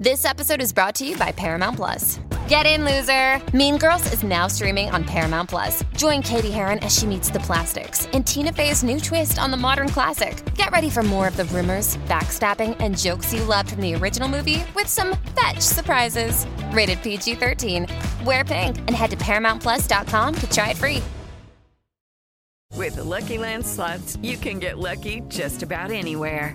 This episode is brought to you by Paramount Plus. Get in, loser! Mean Girls is now streaming on Paramount Plus. Join Cady Heron as she meets the plastics and Tina Fey's new twist on the modern classic. Get ready for more of the rumors, backstabbing, and jokes you loved from the original movie with some fetch surprises. Rated PG 13. Wear pink and head to ParamountPlus.com to try it free. With the Lucky Land slots, you can get lucky just about anywhere.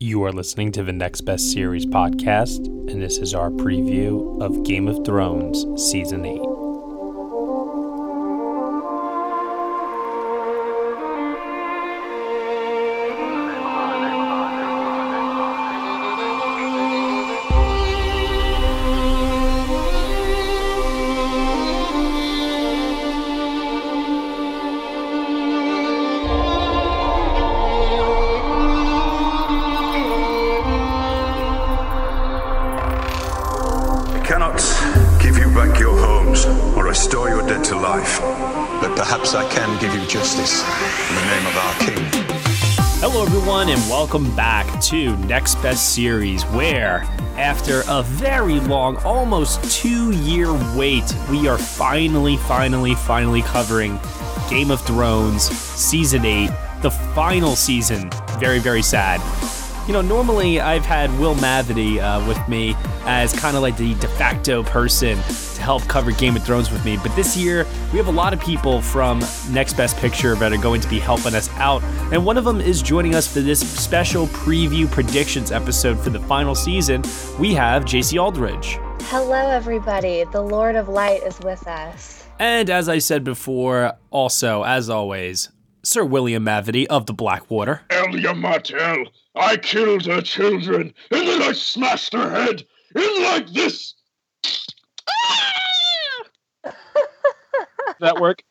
You are listening to the Next Best Series podcast, and this is our preview of Game of Thrones Season 8. To Next Best Series, where after a very long, almost two year wait, we are finally, finally, finally covering Game of Thrones Season 8, the final season. Very, very sad. You know, normally I've had Will Mavity uh, with me as kind of like the de facto person help cover Game of Thrones with me. But this year, we have a lot of people from Next Best Picture that are going to be helping us out. And one of them is joining us for this special preview predictions episode for the final season. We have JC Aldridge. Hello, everybody. The Lord of Light is with us. And as I said before, also, as always, Sir William Mavity of the Blackwater. Elia Martell, I killed her children, and then I smashed her head in like this. That work?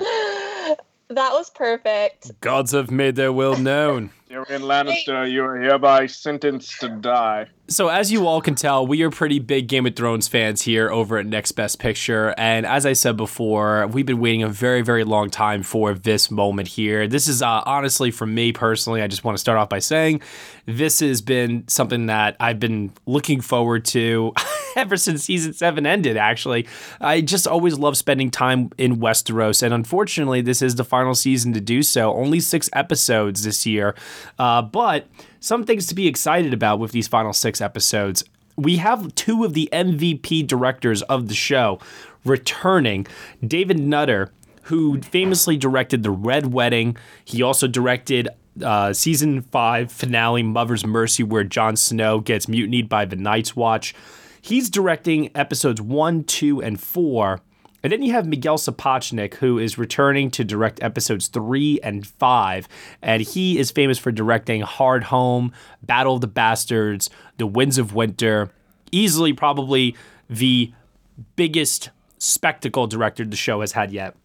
That was perfect. Gods have made their will known. Tyrion Lannister, you are hereby sentenced to die. So, as you all can tell, we are pretty big Game of Thrones fans here over at Next Best Picture. And as I said before, we've been waiting a very, very long time for this moment here. This is uh, honestly, for me personally, I just want to start off by saying this has been something that I've been looking forward to ever since season seven ended, actually. I just always love spending time in Westeros. And unfortunately, this is the final season to do so. Only six episodes this year. Uh, but some things to be excited about with these final six episodes. We have two of the MVP directors of the show returning. David Nutter, who famously directed The Red Wedding, he also directed uh, season five finale, Mother's Mercy, where Jon Snow gets mutinied by the Night's Watch. He's directing episodes one, two, and four. And then you have Miguel Sapochnik, who is returning to direct episodes three and five. And he is famous for directing Hardhome, Battle of the Bastards, The Winds of Winter. Easily, probably the biggest spectacle director the show has had yet.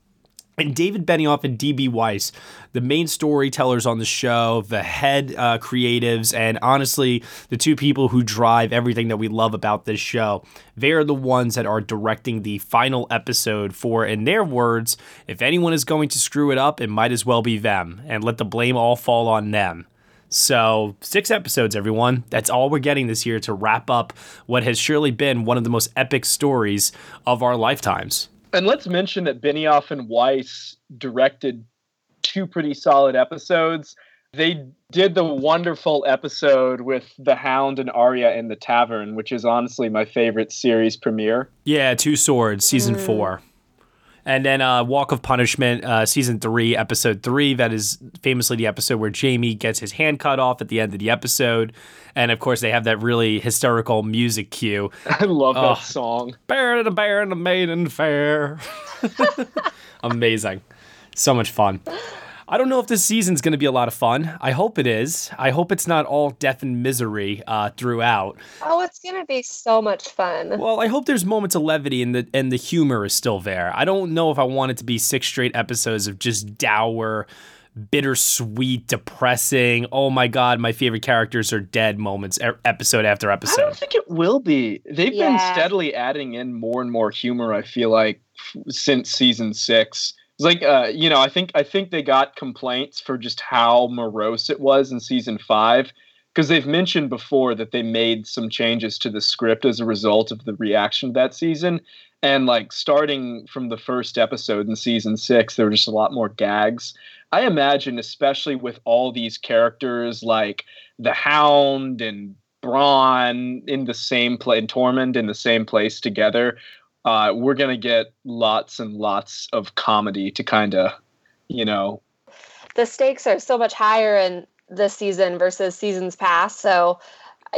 And David Benioff and DB Weiss, the main storytellers on the show, the head uh, creatives, and honestly, the two people who drive everything that we love about this show, they are the ones that are directing the final episode for, in their words, if anyone is going to screw it up, it might as well be them, and let the blame all fall on them. So, six episodes, everyone. That's all we're getting this year to wrap up what has surely been one of the most epic stories of our lifetimes. And let's mention that Benioff and Weiss directed two pretty solid episodes. They did the wonderful episode with the Hound and Arya in the tavern, which is honestly my favorite series premiere. Yeah, Two Swords, season mm. four. And then uh, Walk of Punishment, uh, season three, episode three. That is famously the episode where Jaime gets his hand cut off at the end of the episode. And of course, they have that really hysterical music cue. I love Oh. that song. Bear and a bear and a maiden fair. Amazing. So much fun. I don't know if this season's going to be a lot of fun. I hope it is. I hope it's not all death and misery uh, throughout. Oh, it's gonna be so much fun. Well, I hope there's moments of levity and the and the humor is still there. I don't know if I want it to be six straight episodes of just dour, bittersweet, depressing. Oh my god, my favorite characters are dead moments episode after episode. I don't think it will be. They've been steadily adding in more and more humor. I feel like since season six. It's like uh, you know, I think I think they got complaints for just how morose it was in season five because they've mentioned before that they made some changes to the script as a result of the reaction to that season. And like starting from the first episode in season six, there were just a lot more gags. I imagine, especially with all these characters like the Hound and Bronn in the same place, and Tormund in the same place together, uh, we're gonna get lots and lots of comedy to kind of, you know, The stakes are so much higher in this season versus seasons past. So,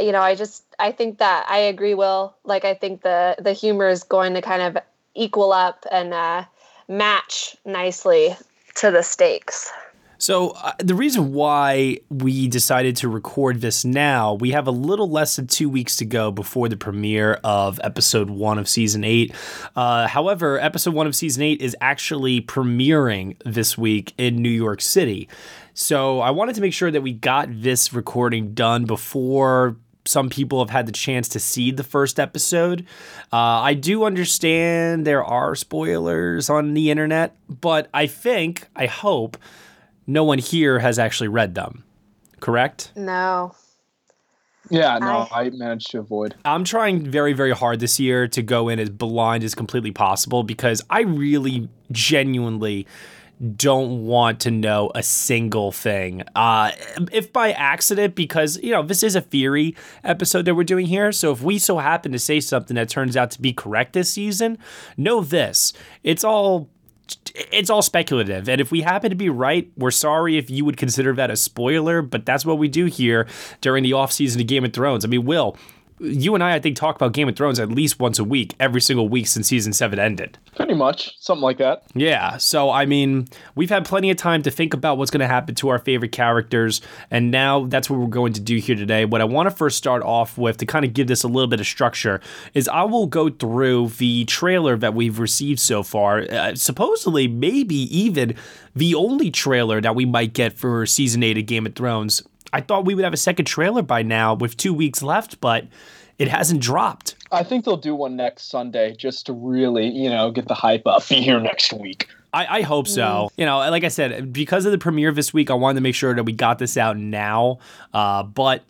you know, I just I think that I agree. Will like I think the the humor is going to kind of equal up and uh, match nicely to the stakes. So, uh, the reason why we decided to record this now, we have a little less than two weeks to go before the premiere of episode one of season eight. Uh, however, episode one of season eight is actually premiering this week in New York City. So, I wanted to make sure that we got this recording done before some people have had the chance to see the first episode. Uh, I do understand there are spoilers on the internet, but I think, I hope, no one here has actually read them. Correct? No, yeah, no, I, managed to avoid. I'm trying very, very hard this year to go in as blind as completely possible because I really genuinely don't want to know a single thing. Uh, if by accident, because, you know, this is a theory episode that we're doing here. So if we so happen to say something that turns out to be correct this season, know this. It's all it's all speculative. And if we happen to be right, we're sorry if you would consider that a spoiler, but that's what we do here during the off season of Game of Thrones. I mean, Will, you and I, I think, talk about Game of Thrones at least once a week, every single week since season seven ended. Pretty much something like that. Yeah. So, I mean, we've had plenty of time to think about what's going to happen to our favorite characters. And now that's what we're going to do here today. What I want to first start off with to kind of give this a little bit of structure is I will go through the trailer that we've received so far. Uh, supposedly, maybe even the only trailer that we might get for season eight of Game of Thrones. I thought we would have a second trailer by now with two weeks left, but it hasn't dropped. I think they'll do one next Sunday just to really, you know, get the hype up. Be here next week. I, I hope so. You know, like I said, because of the premiere this week, I wanted to make sure that we got this out now. Uh, but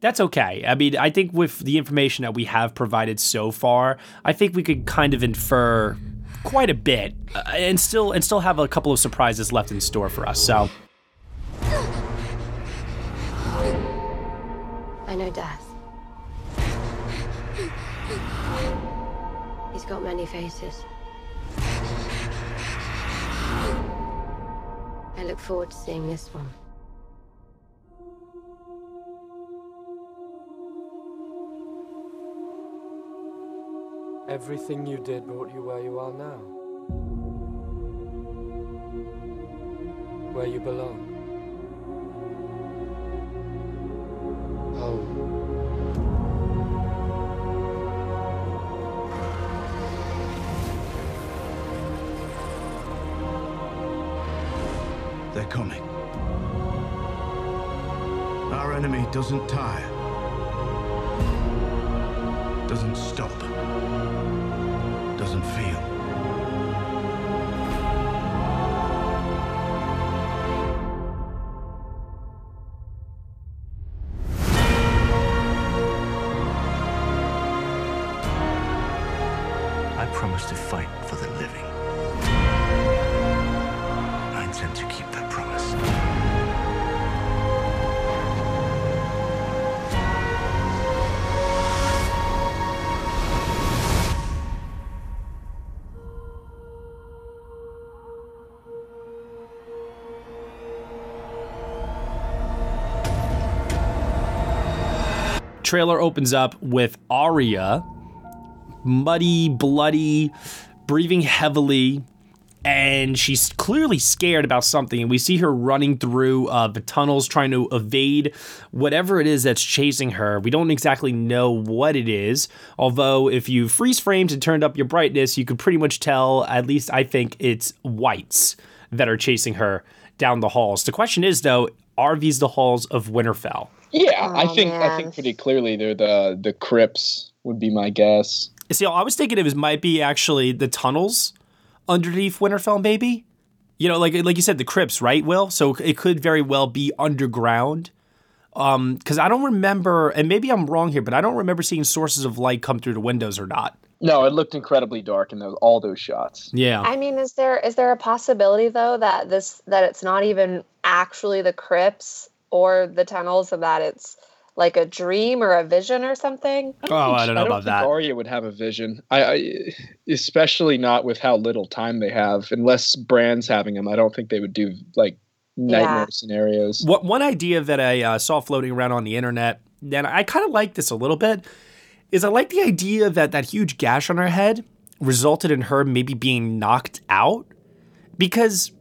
that's okay. I mean, I think with the information that we have provided so far, I think we could kind of infer quite a bit uh, and still and still have a couple of surprises left in store for us. So know death. He's got many faces. I look forward to seeing this one. Everything you did brought you where you are now. Where you belong. Home. They're coming. Our enemy doesn't tire. Doesn't stop. Doesn't feel. Trailer opens up with Arya, muddy, bloody, breathing heavily, and she's clearly scared about something. And we see her running through uh, the tunnels trying to evade whatever it is that's chasing her. We don't exactly know what it is, although if you freeze frames and turned up your brightness, you could pretty much tell, at least I think it's whites that are chasing her down the halls. The question is, though, are these the halls of Winterfell? Yeah, I Oh, think I think pretty clearly they're the the crypts would be my guess. See, I was thinking it was might be actually the tunnels underneath Winterfell, maybe. You know, like like you said, the crypts, right? Will so it could very well be underground. Um, because I don't remember, and maybe I'm wrong here, but I don't remember seeing sources of light come through the windows or not. No, it looked incredibly dark in those all those shots. Yeah, I mean, is there is there a possibility though that this that it's not even actually the crypts or the tunnels, and that it's like a dream or a vision or something? Oh, I don't know I don't about think that. Arya would have a vision. I, I, especially not with how little time they have. Unless Bran's having them, I don't think they would do like nightmare Yeah. scenarios. What one idea that I uh, saw floating around on the internet, and I kind of like this a little bit, is I like the idea that that huge gash on her head resulted in her maybe being knocked out because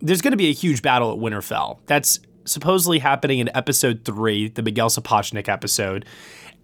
there's going to be a huge battle at Winterfell. That's supposedly happening in episode three, the Miguel Sapochnik episode,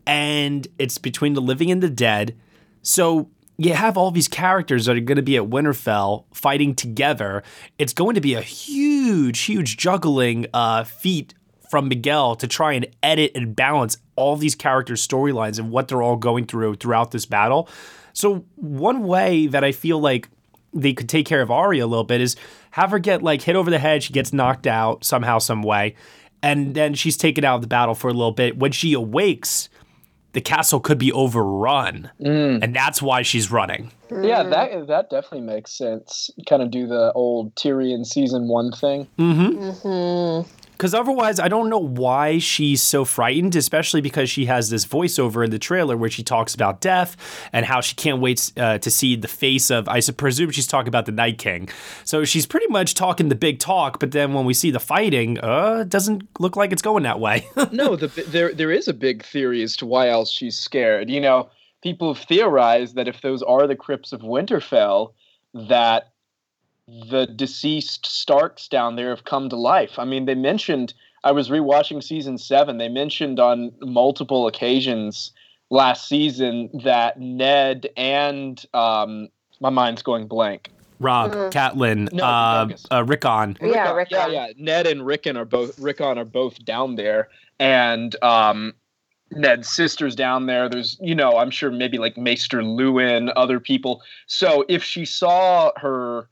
and it's between the living and the dead. So you have all these characters that are going to be at Winterfell fighting together. It's going to be a huge, huge juggling uh, feat from Miguel to try and edit and balance all these characters' storylines and what they're all going through throughout this battle. So one way that I feel like they could take care of Arya a little bit is have her get like hit over the head, she gets knocked out somehow, some way, and then she's taken out of the battle for a little bit. When she awakes, the castle could be overrun, and that's why she's running. Yeah, that that definitely makes sense. Kind of do the old Tyrion season one thing. Mm-hmm. Because otherwise, I don't know why she's so frightened, especially because she has this voiceover in the trailer where she talks about death and how she can't wait uh, to see the face of, I presume she's talking about the Night King. So she's pretty much talking the big talk, but then when we see the fighting, uh, doesn't look like it's going that way. no, the, there there is a big theory as to why else she's scared. You know, people have theorized that if those are the crypts of Winterfell, that the deceased Starks down there have come to life. I mean, they mentioned. I was rewatching season seven. They mentioned on multiple occasions last season that Ned and um, my mind's going blank. Robb, Catelyn, No, uh, uh, Rickon. Yeah, Rickon- yeah, yeah. Ned and Rickon are both Rickon are both down there, and um, Ned's sister's down there. There's, you know, I'm sure maybe like Maester Luwin, other people. So if she saw her,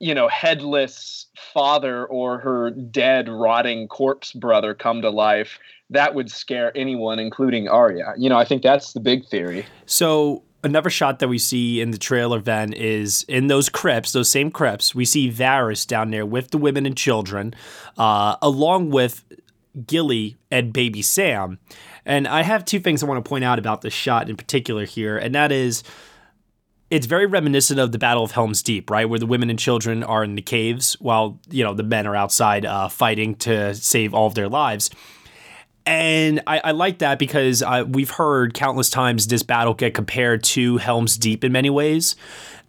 you know, headless father or her dead, rotting corpse brother come to life, that would scare anyone, including Arya. You know, I think that's the big theory. So another shot that we see in the trailer then is in those crypts, those same crypts, we see Varys down there with the women and children, uh, along with Gilly and baby Sam. And I have two things I want to point out about this shot in particular here, and that is it's very reminiscent of the Battle of Helm's Deep, right, where the women and children are in the caves while you know the men are outside uh, fighting to save all of their lives. And I, I like that because uh, we've heard countless times this battle get compared to Helm's Deep in many ways,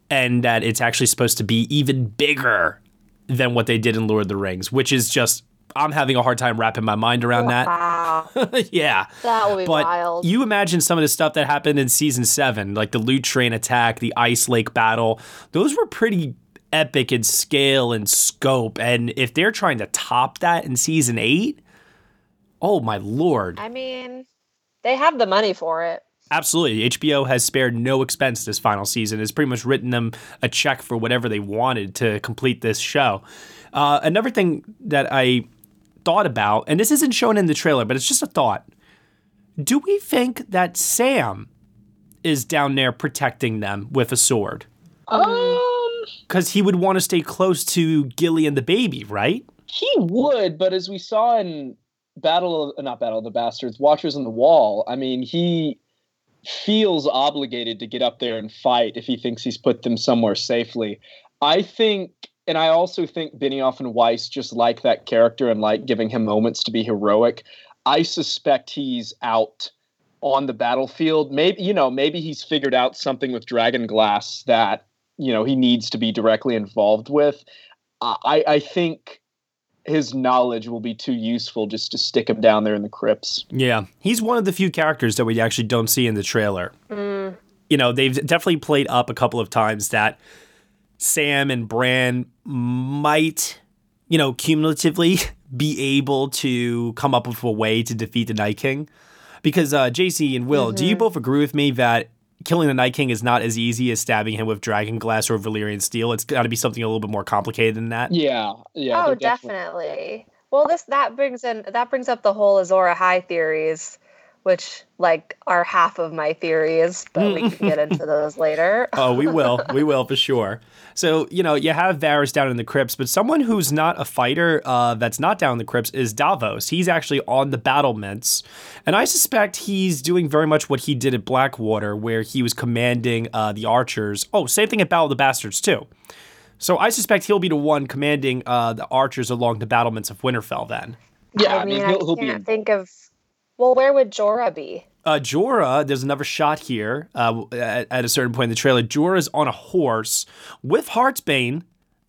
and that it's actually supposed to be even bigger than what they did in Lord of the Rings, which is just I'm having a hard time wrapping my mind around Wow, that. yeah. that will be But wild. you imagine some of the stuff that happened in season seven, like the loot train attack, the ice lake battle. Those were pretty epic in scale and scope. And if they're trying to top that in season eight, oh my lord. I mean, they have the money for it. Absolutely. HBO has spared no expense this final season. It's pretty much written them a check for whatever they wanted to complete this show. Uh, another thing that I thought about, and this isn't shown in the trailer, but it's just a thought. Do we think that Sam is down there protecting them with a sword? Um, Because he would want to stay close to Gilly and the baby, right? He would, but as we saw in Battle of not Battle of the Bastards, Watchers on the Wall, I mean, he feels obligated to get up there and fight if he thinks he's put them somewhere safely. I think and I also think Benioff and Weiss just like that character and like giving him moments to be heroic. I suspect he's out on the battlefield. Maybe you know, maybe he's figured out something with Dragon Glass that you know he needs to be directly involved with. I I think his knowledge will be too useful just to stick him down there in the crypts. Yeah, he's one of the few characters that we actually don't see in the trailer. Mm. You know, they've definitely played up a couple of times that Sam and Bran might, you know, cumulatively be able to come up with a way to defeat the Night King. Because uh, JC and Will, mm-hmm. do you mm-hmm. both agree with me that killing the Night King is not as easy as stabbing him with dragon glass or Valyrian steel? It's got to be something a little bit more complicated than that. Yeah, yeah. Oh, definitely. definitely. Well, this that brings in that brings up the whole Azor Ahai theories which like are half of my theories, but we can get into those later. oh, we will. We will for sure. So, you know, you have Varys down in the crypts, but someone who's not a fighter uh, that's not down in the crypts is Davos. He's actually on the battlements. And I suspect he's doing very much what he did at Blackwater, where he was commanding uh, the archers. Oh, same thing at Battle of the Bastards, too. So I suspect he'll be the one commanding uh, the archers along the battlements of Winterfell then. Yeah, I mean, I, mean, he'll, he'll can't think of well, where would Jorah be? Uh, Jorah, there's another shot here uh, at, at, a certain point in the trailer. Jorah's on a horse with Heartsbane,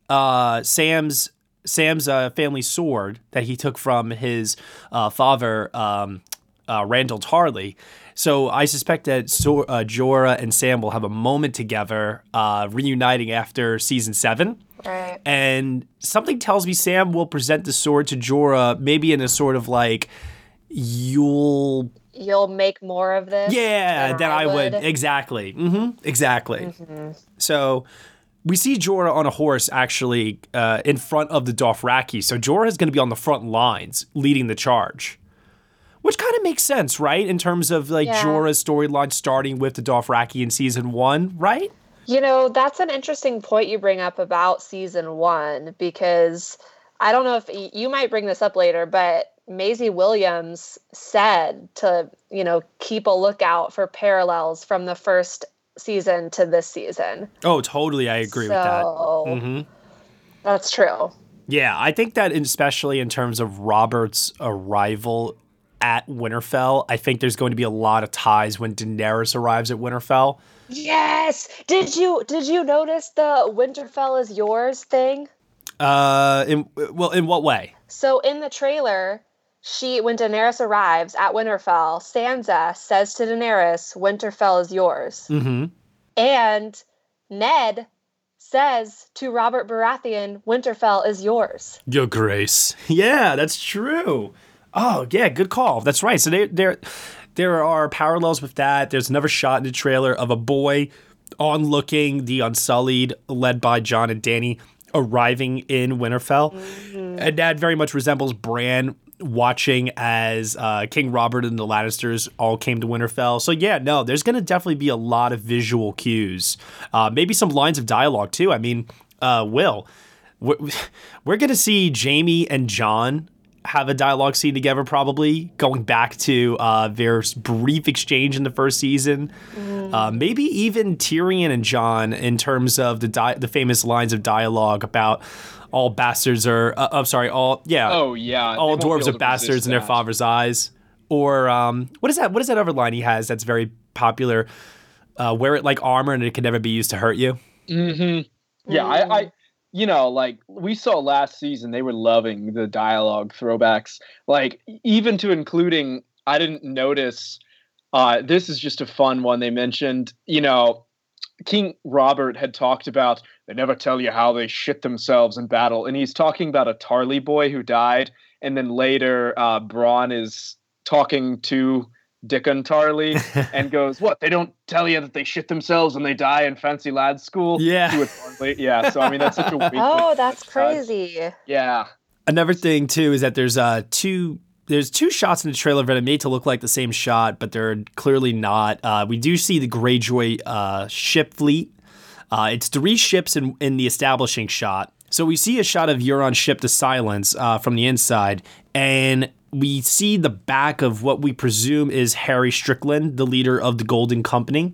uh, Sam's Sam's uh, family sword that he took from his uh, father, um, uh, Randyll Tarly. So I suspect that so- Jorah and Sam will have a moment together, reuniting after season seven. Right. And something tells me Sam will present the sword to Jorah, maybe in a sort of like you'll you'll make more of this. Yeah, than, I, would. would. Exactly. Mm-hmm. Exactly. Mm-hmm. So we see Jorah on a horse actually uh, in front of the Dothraki. So Jorah is going to be on the front lines leading the charge. Which kind of makes sense, right? In terms of like yeah. Jorah's storyline starting with the Dothraki in season one, right? You know, that's an interesting point you bring up about season one because I don't know if you might bring this up later, but Maisie Williams said to, you know, keep a lookout for parallels from the first season to this season. Oh, totally. I agree so, with that. Mm-hmm. That's true. Yeah, I think that especially in terms of Robert's arrival at Winterfell, I think there's going to be a lot of ties when Daenerys arrives at Winterfell. Yes. Did you did you notice the Winterfell is yours thing? Uh, in well, in what way? So in the trailer, she when Daenerys arrives at Winterfell, Sansa says to Daenerys, "Winterfell is yours." Mm-hmm. And Ned says to Robert Baratheon, "Winterfell is yours." Your Grace. Yeah, that's true. Oh yeah, good call. That's right. So there, there, there are parallels with that. There's another shot in the trailer of a boy onlooking the Unsullied, led by Jon and Dany, arriving in Winterfell. Mm-hmm. And that very much resembles Bran watching as uh, King Robert and the Lannisters all came to Winterfell. So yeah, no, there's going to definitely be a lot of visual cues, uh, maybe some lines of dialogue too. I mean, uh, Will, we're, we're going to see Jaime and Jon have a dialogue scene together, probably going back to uh, their brief exchange in the first season. Mm. Uh, maybe even Tyrion and Jon in terms of the di- the famous lines of dialogue about all bastards are. Uh, I'm sorry, all yeah. Oh yeah. All dwarves are bastards in their father's eyes. Or um, what is that? What is that other line he has that's very popular? Uh, wear it like armor and it can never be used to hurt you. Mm-hmm. Yeah, I, I, you know, like we saw last season, they were loving the dialogue throwbacks, like even to including. I didn't notice. Uh, this is just a fun one they mentioned. You know, King Robert had talked about they never tell you how they shit themselves in battle. And he's talking about a Tarly boy who died. And then later, uh, Bronn is talking to Dickon Tarly and goes, What? They don't tell you that they shit themselves and they die in fancy lad school? Yeah. Yeah. So, I mean, that's such a weak Oh, that's crazy. Yeah. Another thing, too, is that there's uh, two there's two shots in the trailer that are made to look like the same shot, but they're clearly not. Uh, we do see the Greyjoy uh, ship fleet uh, it's three ships in, in the establishing shot. So we see a shot of Euron's ship, the Silence, uh, from the inside, and we see the back of what we presume is Harry Strickland, the leader of the Golden Company,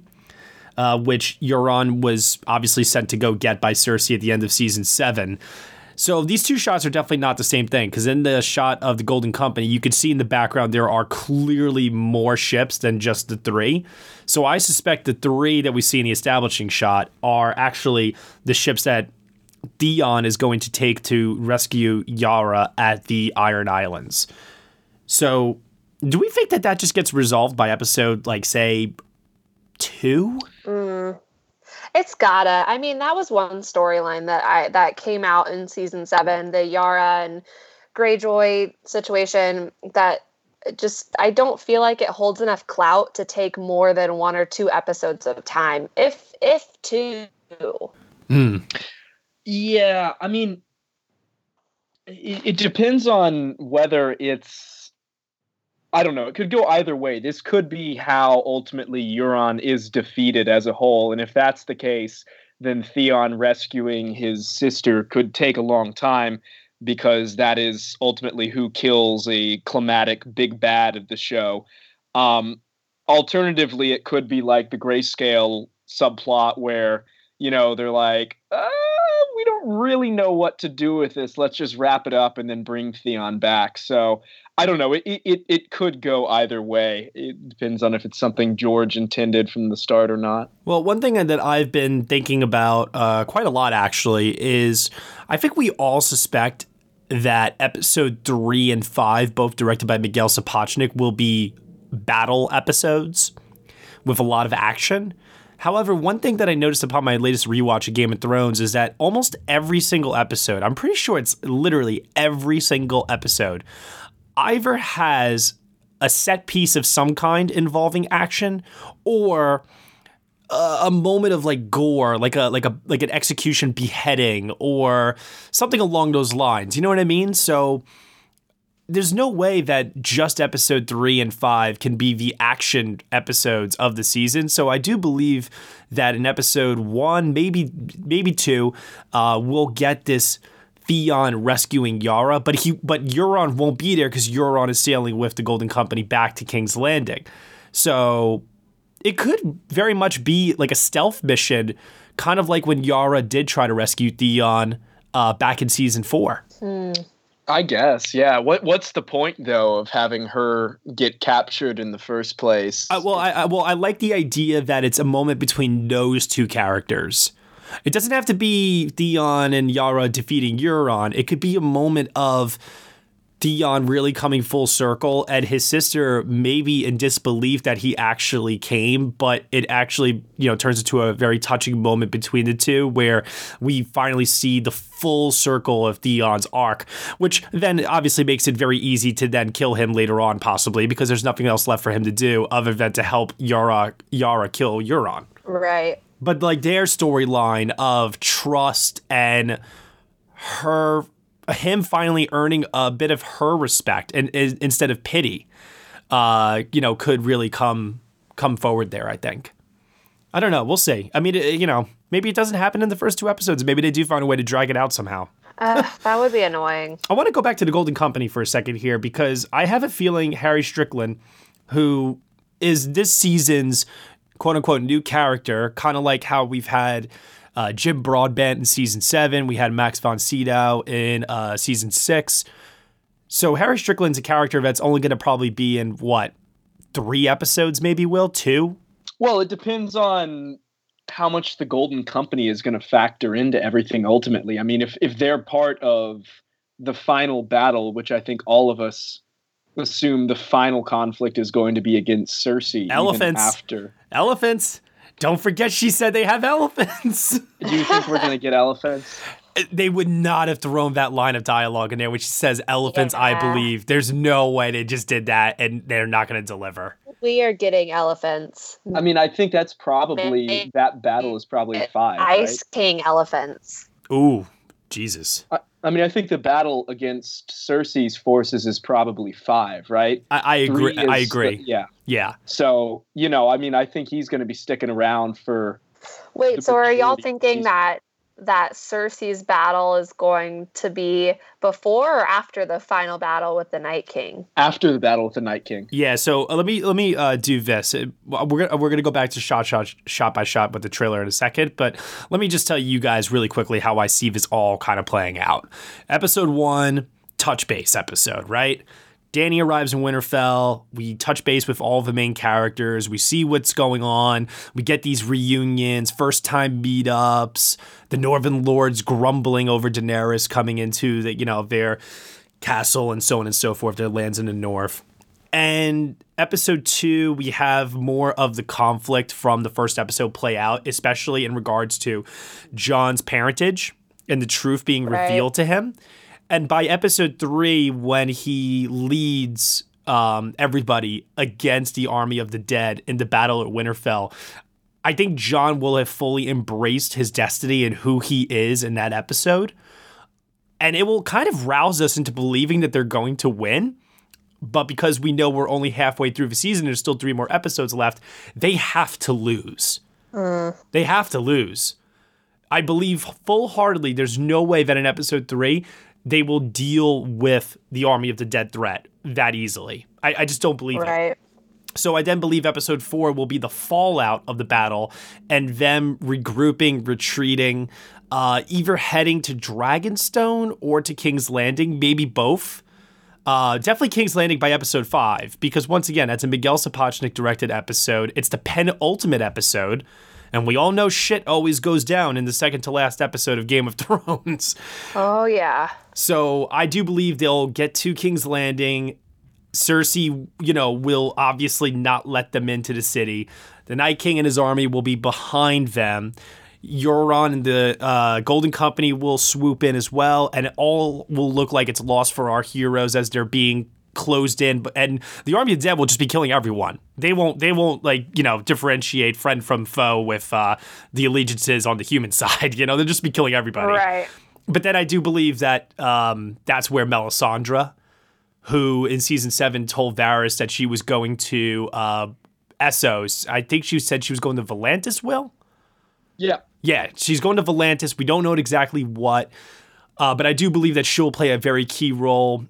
uh, which Euron was obviously sent to go get by Cersei at the end of season seven. So these two shots are definitely not the same thing because in the shot of the Golden Company, you can see in the background there are clearly more ships than just the three. So I suspect the three that we see in the establishing shot are actually the ships that Theon is going to take to rescue Yara at the Iron Islands. So do we think that that just gets resolved by episode, like, say, two? Mm. It's gotta. I mean, that was one storyline that I that came out in season seven, the Yara and Greyjoy situation. That just I don't feel like it holds enough clout to take more than one or two episodes of time, if if two. Hmm. Yeah, I mean, it, it depends on whether it's I don't know. It could go either way. This could be how ultimately Euron is defeated as a whole. And if that's the case, then Theon rescuing his sister could take a long time because that is ultimately who kills a climatic big bad of the show. Um, alternatively, it could be like the grayscale subplot where, you know, they're like, don't really know what to do with this. Let's just wrap it up and then bring Theon back. So I don't know. It, it it could go either way. It depends on if it's something George intended from the start or not. Well, one thing that I've been thinking about uh, quite a lot actually is I think we all suspect that episode three and five, both directed by Miguel Sapochnik, will be battle episodes with a lot of action. However, one thing that I noticed upon my latest rewatch of Game of Thrones is that almost every single episode, I'm pretty sure it's literally every single episode, either has a set piece of some kind involving action or a, a moment of like gore, like a like a like an execution beheading or something along those lines. You know what I mean? So there's no way that just episode three and five can be the action episodes of the season. So I do believe that in episode one, maybe maybe two, uh, we'll get this Theon rescuing Yara, but he but Euron won't be there because Euron is sailing with the Golden Company back to King's Landing. So it could very much be like a stealth mission, kind of like when Yara did try to rescue Theon uh, back in season four. Hmm. I guess, yeah. What What's the point though of having her get captured in the first place? Uh, well, I, I well I like the idea that it's a moment between those two characters. It doesn't have to be Theon and Yara defeating Euron. It could be a moment of Theon really coming full circle and his sister maybe in disbelief that he actually came, but it actually, you know, turns into a very touching moment between the two where we finally see the full circle of Theon's arc, which then obviously makes it very easy to then kill him later on, possibly, because there's nothing else left for him to do other than to help Yara Yara kill Euron. Right. But like their storyline of trust and her him finally earning a bit of her respect and, and instead of pity, uh, you know, could really come come forward there. I think. I don't know. We'll see. I mean, it, you know, maybe it doesn't happen in the first two episodes. Maybe they do find a way to drag it out somehow. Uh, that would be annoying. I want to go back to the Golden Company for a second here because I have a feeling Harry Strickland, who is this season's quote unquote new character, kind of like how we've had uh, Jim Broadbent in season seven. We had Max von Sydow in uh, season six. So Harry Strickland's a character that's only going to probably be in what three episodes, maybe. Will two? Well, it depends on how much the Golden Company is going to factor into everything. Ultimately, I mean, if if they're part of the final battle, which I think all of us assume the final conflict is going to be against Cersei. Elephants after elephants. Don't forget, she said they have elephants. Do you think we're going to get elephants? They would not have thrown that line of dialogue in there, which says elephants. Yeah. I believe. There's no way they just did that, and they're not going to deliver. We are getting elephants. I mean, I think that's probably that battle is probably five. Ice right? King elephants. Ooh, Jesus. I, I mean, I think the battle against Cersei's forces is probably five, right? I, I agree. I agree. The, yeah. Yeah. So, you know, I mean, I think he's going to be sticking around for. Wait, so are y'all thinking that that Cersei's battle is going to be before or after the final battle with the Night King? After the battle with the Night King. Yeah, so uh, let me let me uh, do this. Uh, We're gonna, we're gonna go back to shot shot shot by shot with the trailer in a second, but let me just tell you guys really quickly how I see this all kind of playing out. Episode one, touch base episode, right? Dany arrives in Winterfell. We touch base with all the main characters. We see what's going on. We get these reunions, first time meetups, the Northern Lords grumbling over Daenerys coming into the, you know, their castle and so on and so forth, their lands in the north. And episode two, we have more of the conflict from the first episode play out, especially in regards to Jon's parentage and the truth being Right. revealed to him. And by episode three, when he leads um, everybody against the army of the dead in the battle at Winterfell, I think Jon will have fully embraced his destiny and who he is in that episode. And it will kind of rouse us into believing that they're going to win. But because we know we're only halfway through the season, there's still three more episodes left, they have to lose. They have to lose. I believe full heartedly there's no way that in episode three they will deal with the army of the dead threat that easily. I, I just don't believe it. So I then believe episode four will be the fallout of the battle and them regrouping, retreating, uh, either heading to Dragonstone or to King's Landing, maybe both. Uh, definitely King's Landing by episode five, because once again, that's a Miguel Sapochnik directed episode. It's the penultimate episode, and we all know shit always goes down in the second to last episode of Game of Thrones. Oh yeah. So I do believe they'll get to King's Landing. Cersei, you know, will obviously not let them into the city. The Night King and his army will be behind them. Euron and the uh, Golden Company will swoop in as well, and it all will look like it's lost for our heroes as they're being closed in. And the army of dead will just be killing everyone. They won't. They won't like you know differentiate friend from foe with uh, the allegiances on the human side. You know, they'll just be killing everybody Right. but then I do believe that um, that's where Melisandre, who in season seven told Varys that she was going to uh, Essos. I think she said she was going to Volantis. Will Yeah. yeah, she's going to Volantis. We don't know exactly what, uh, but I do believe that she'll play a very key role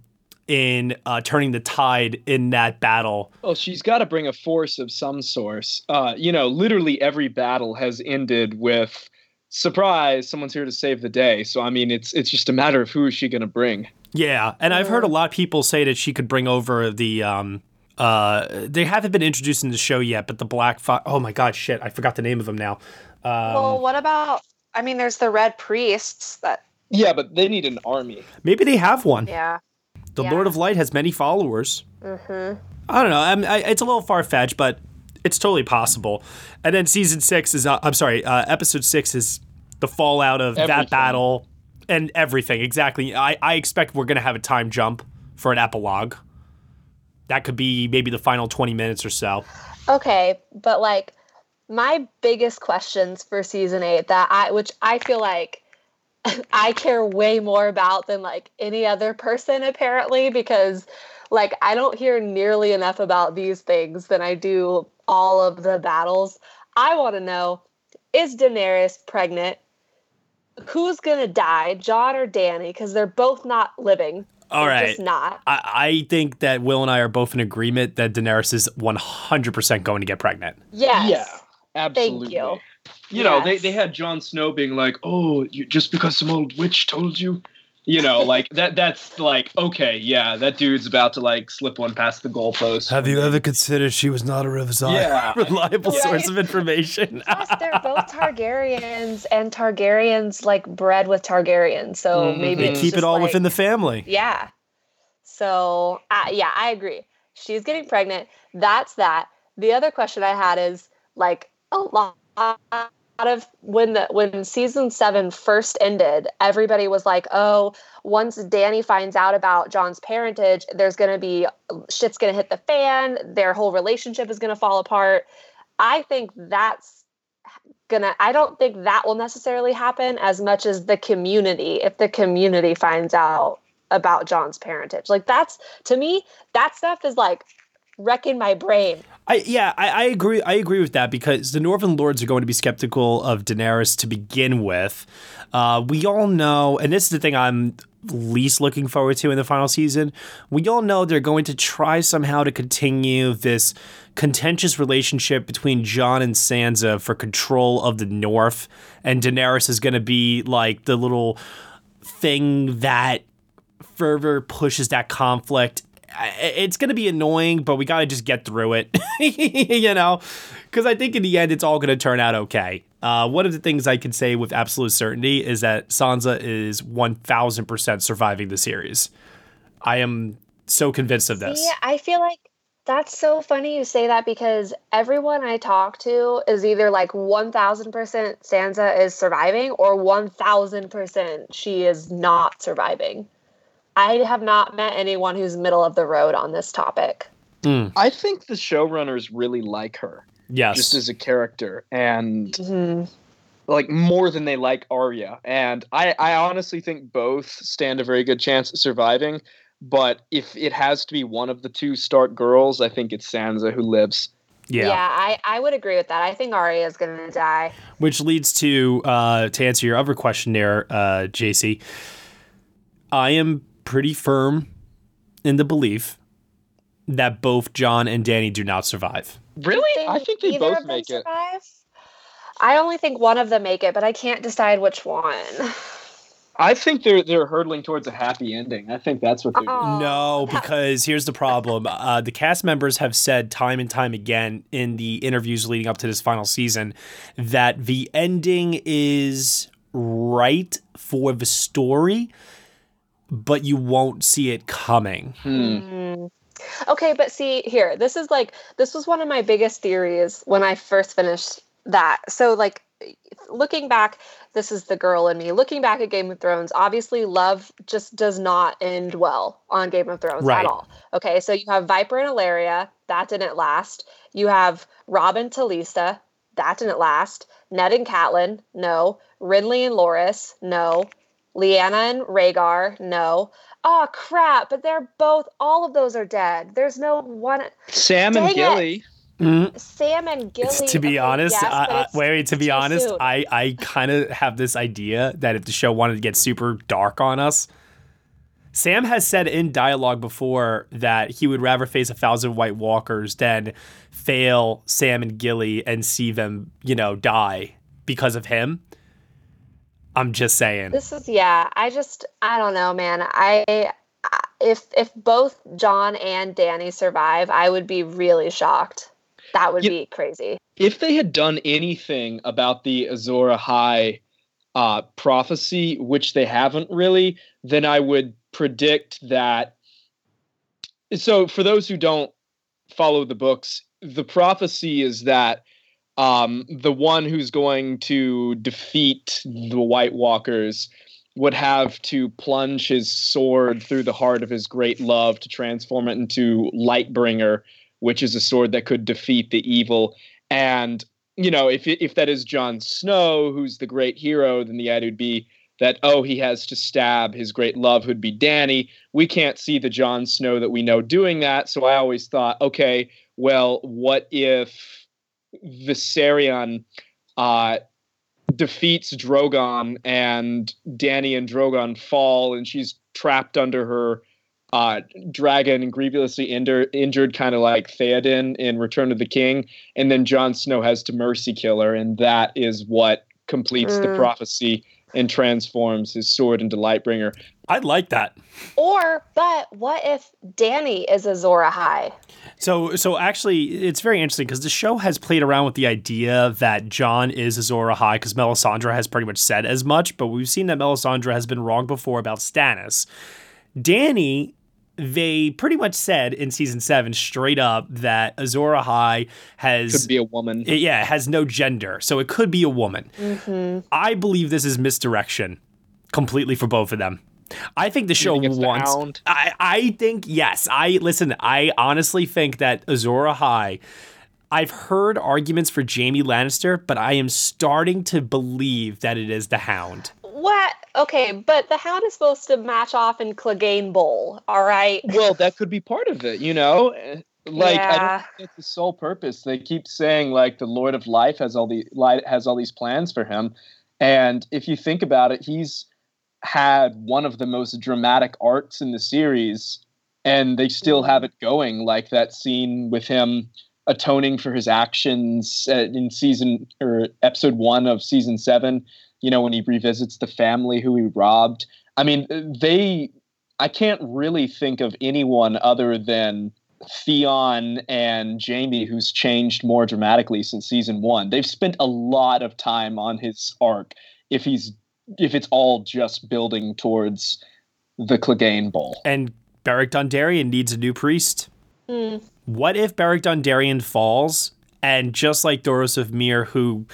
in uh, turning the tide in that battle. Well, she's got to bring a force of some source. Uh, you know, literally every battle has ended with surprise, someone's here to save the day. So I mean, it's it's just a matter of who is she going to bring. Yeah, and I've heard a lot of people say that she could bring over the. Um, uh, they haven't been introduced in the show yet, but the Black Fi Oh my God, shit! I forgot the name of them now. Um, well, what about? I mean, there's the Red Priests. That Yeah, but they need an army. maybe they have one. yeah. The yeah. Lord of Light has many followers. Mm-hmm. I don't know. I'm, I, it's a little far fetched, but it's totally possible. And then season six is. Uh, I'm sorry. Uh, episode six is the fallout of that battle and everything. Exactly. I, I expect we're gonna have a time jump for an epilogue. That could be maybe the final 20 minutes or so. Okay, but like my biggest questions for season eight that I, which I feel like I care way more about than like any other person apparently because like I don't hear nearly enough about these things than I do all of the battles. I want to know is Daenerys pregnant? Who's gonna die, Jon or Dany? Because they're both not living. All They're right. just not. I, I think that Will and I are both in agreement that Daenerys is 100% going to get pregnant. Yes. Yeah, absolutely. you. You know, they, they had Jon Snow being like, "Oh, you, just because some old witch told you." You know, like that. That's like okay, yeah, that dude's about to like slip one past the goalpost. Have you ever considered she was not a reliable, Yeah. reliable Right. source of information? Plus, they're both Targaryens, and Targaryens like bred with Targaryens, so Mhm. maybe they it's keep it all like- within the family. Yeah. So uh, yeah, I agree. She's getting pregnant. That's that. The other question I had is like a lot of when the when season seven first ended, everybody was like, "Oh, once Dany finds out about Jon's parentage, there's gonna be shit's gonna hit the fan. Their whole relationship is gonna fall apart." I think that's gonna. I don't think that will necessarily happen as much as the community. If the community finds out about Jon's parentage, like that's to me, that stuff is like wrecking my brain. I yeah, I, I agree. I agree with that because the Northern Lords are going to be skeptical of Daenerys to begin with. Uh, we all know, and this is the thing I'm least looking forward to in the final season. We all know they're going to try somehow to continue this contentious relationship between Jon and Sansa for control of the North, and Daenerys is going to be like the little thing that further pushes that conflict it's going to be annoying, but we got to just get through it, you know? Because I think in the end, it's all going to turn out okay. Uh, one of the things I can say with absolute certainty is that Sansa is 1000% surviving the series. I am so convinced of this. Yeah, I feel like that's so funny you say that because everyone I talk to is either like 1000% Sansa is surviving or 1000% she is not surviving. I have not met anyone who's middle of the road on this topic. Mm. I think the showrunners really like her. Yes. Just as a character. And mm-hmm. like more than they like Arya. And I, I honestly think both stand a very good chance of surviving. But if it has to be one of the two Stark girls, I think it's Sansa who lives. Yeah, yeah, I, I would agree with that. I think Arya is going to die. Which leads to uh, to answer your other question there, uh, JC. I am pretty firm in the belief that both Jon and Dany do not survive. Really? I think they both make it. Survive? I only think one of them make it, but I can't decide which one. I think they're they're hurtling towards a happy ending. I think that's what they're doing. No, because here's the problem. Uh, the cast members have said time and time again in the interviews leading up to this final season that the ending is right for the story, but you won't see it coming. Hmm. Okay, but see here, this is like this was one of my biggest theories when I first finished that. So like looking back, this is the girl in me. Looking back at Game of Thrones, obviously love just does not end well on Game of Thrones right. at all. Okay, so you have Viper and Ellaria, that didn't last. You have Robb and Talisa, that didn't last. Ned and Catelyn, no. Renly and Loras, no. Lyanna and Rhaegar, no. Oh crap! But they're both. All of those are dead. There's no one. Sam Dang and Gilly. Mm-hmm. Sam and Gilly. To be okay, honest, yes, uh, wait, wait, to be honest, soon. I, I kind of have this idea that if the show wanted to get super dark on us, Sam has said in dialogue before that he would rather face a thousand White Walkers than fail Sam and Gilly and see them, you know, die because of him. I'm just saying. This is yeah. I just I don't know, man. I if if both Jon and Dany survive, I would be really shocked. That would you, be crazy. If they had done anything about the Azor Ahai uh, prophecy, which they haven't really, then I would predict that. So, for those who don't follow the books, the prophecy is that um, the one who's going to defeat the White Walkers would have to plunge his sword through the heart of his great love to transform it into Lightbringer, which is a sword that could defeat the evil. And you know, if if that is Jon Snow, who's the great hero, then the idea would be that oh, he has to stab his great love, who'd be Dany. We can't see the Jon Snow that we know doing that, so I always thought, okay, well, what if Viserion uh, defeats Drogon, and Dany and Drogon fall, and she's trapped under her uh, dragon grievously injured, injured kind of like Theoden in Return of the King, and then Jon Snow has to mercy kill her, and that is what completes mm. the prophecy and transforms his sword into Lightbringer. I'd like that. Or, but what if Dany is Azor Ahai? So, so actually, it's very interesting because the show has played around with the idea that Jon is Azor Ahai because Melisandre has pretty much said as much, but we've seen that Melisandre has been wrong before about Stannis. Dany they pretty much said in season seven straight up that Azor Ahai has could be a woman. It, yeah, has no gender, so it could be a woman. Mm-hmm. I believe this is misdirection completely for both of them. I think the show wants. I I think yes. I listen. I honestly think that Azor Ahai. I've heard arguments for Jaime Lannister, but I am starting to believe that it is the Hound. What? Okay, but the Hound is supposed to match off in Clegane Bowl. All right. well, that could be part of it. You know, Like I Yeah. don't think that's the sole purpose. They keep saying like the Lord of Life has all the has all these plans for him, and if you think about it, he's had one of the most dramatic arcs in the series, and they still have it going. Like that scene with him atoning for his actions uh, in season or episode one of season seven. You know when he revisits the family who he robbed. I mean, they. I can't really think of anyone other than Theon and Jaime who's changed more dramatically since season one. They've spent a lot of time on his arc. If he's if it's all just building towards the Clegane Bowl. And Beric Dondarrion needs a new priest. Hmm. What if Beric Dondarrion falls and just like Thoros of Myr, who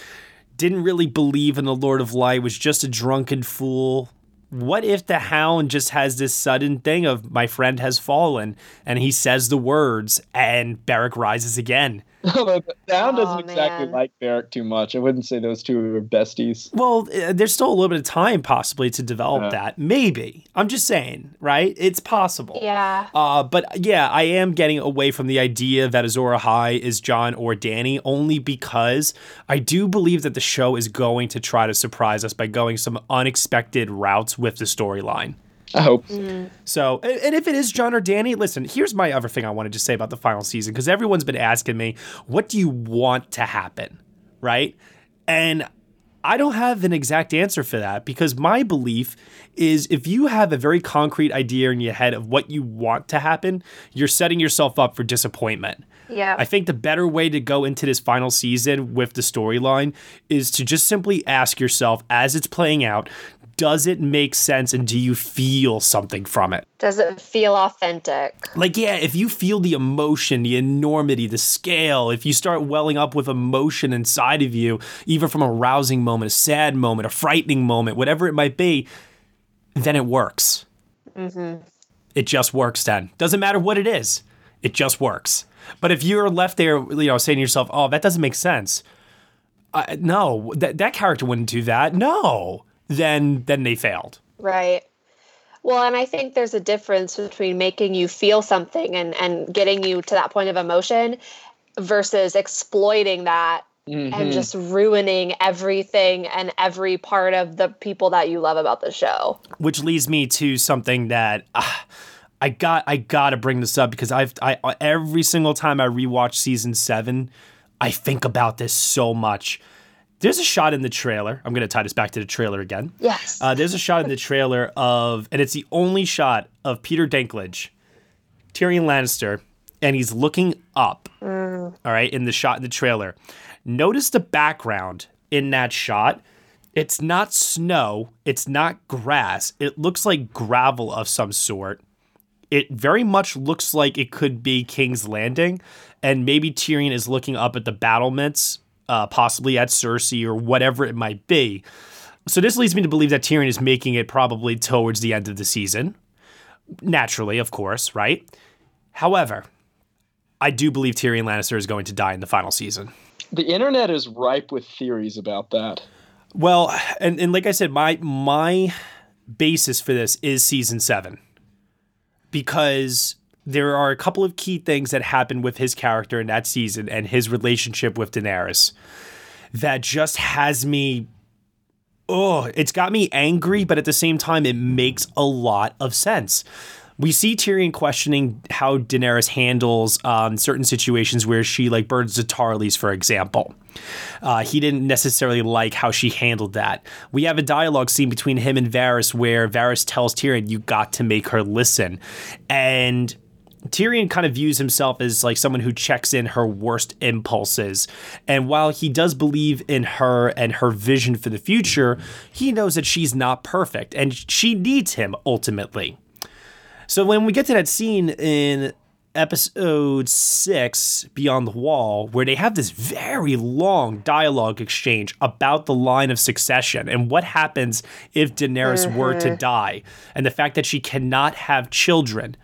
didn't really believe in the Lord of Light, was just a drunken fool? What if the Hound just has this sudden thing of my friend has fallen and he says the words and Beric rises again? the Hound doesn't Oh, exactly man. like Beric too much. I wouldn't say those two are besties. Well, uh, there's still a little bit of time possibly to develop Yeah. that. Maybe. I'm just saying, right? It's possible. Yeah. Uh, but yeah, I am getting away from the idea that Azor Ahai is Jon or Dany only because I do believe that the show is going to try to surprise us by going some unexpected routes with the storyline. I hope. Mm. So, and and if it is Jon or Dany, listen, here's my other thing I wanted to say about the final season because everyone's been asking me, what do you want to happen? Right? And I don't have an exact answer for that because my belief is if you have a very concrete idea in your head of what you want to happen, you're setting yourself up for disappointment. Yeah. I think the better way to go into this final season with the storyline is to just simply ask yourself as it's playing out, does it make sense and do you feel something from it? Does it feel authentic? Like, yeah, if you feel the emotion, the enormity, the scale, if you start welling up with emotion inside of you, even from a rousing moment, a sad moment, a frightening moment, whatever it might be, then it works. It just works then. Doesn't matter what it is, it just works. But if you're left there, you know, saying to yourself, oh, that doesn't make sense. Uh, no, that, that character wouldn't do that. No. Then, then they failed. Right. Well, and I think there's a difference between making you feel something and, and getting you to that point of emotion versus exploiting that and just ruining everything and every part of the people that you love about the show. which leads me to something that uh, I got I got to bring this up because I've I every single time I rewatch season 7 I think about this so much. There's a shot in the trailer. I'm going to tie this back to the trailer again. Yes. Uh, there's a shot in the trailer of, and it's the only shot of Peter Dinklage, Tyrion Lannister, and he's looking up. All right, in the shot in the trailer. Notice the background in that shot. It's not snow, it's not grass. It looks like gravel of some sort. It very much looks like it could be King's Landing, and maybe Tyrion is looking up at the battlements, uh, possibly at Cersei or whatever it might be. So this leads me to believe that Tyrion is making it probably towards the end of the season. Naturally, of course, right? However, I do believe Tyrion Lannister is going to die in the final season. The internet is ripe with theories about that. Well, and, and like I said, my my basis for this is season seven. Because there are a couple of key things that happen with his character in that season and his relationship with Daenerys that just has me oh, it's got me angry, but at the same time, it makes a lot of sense. We see Tyrion questioning how Daenerys handles um, certain situations where she like burns the Tarlys, for example. Uh, he didn't necessarily like how she handled that. We have a dialogue scene between him and Varys where Varys tells Tyrion, "You got to make her listen," and Tyrion kind of views himself as like someone who checks in her worst impulses. And while he does believe in her and her vision for the future, he knows that she's not perfect and she needs him ultimately. So when we get to that scene in episode six, Beyond the Wall, where they have this very long dialogue exchange about the line of succession and what happens if Daenerys were to mm-hmm. die, and the fact that she cannot have children.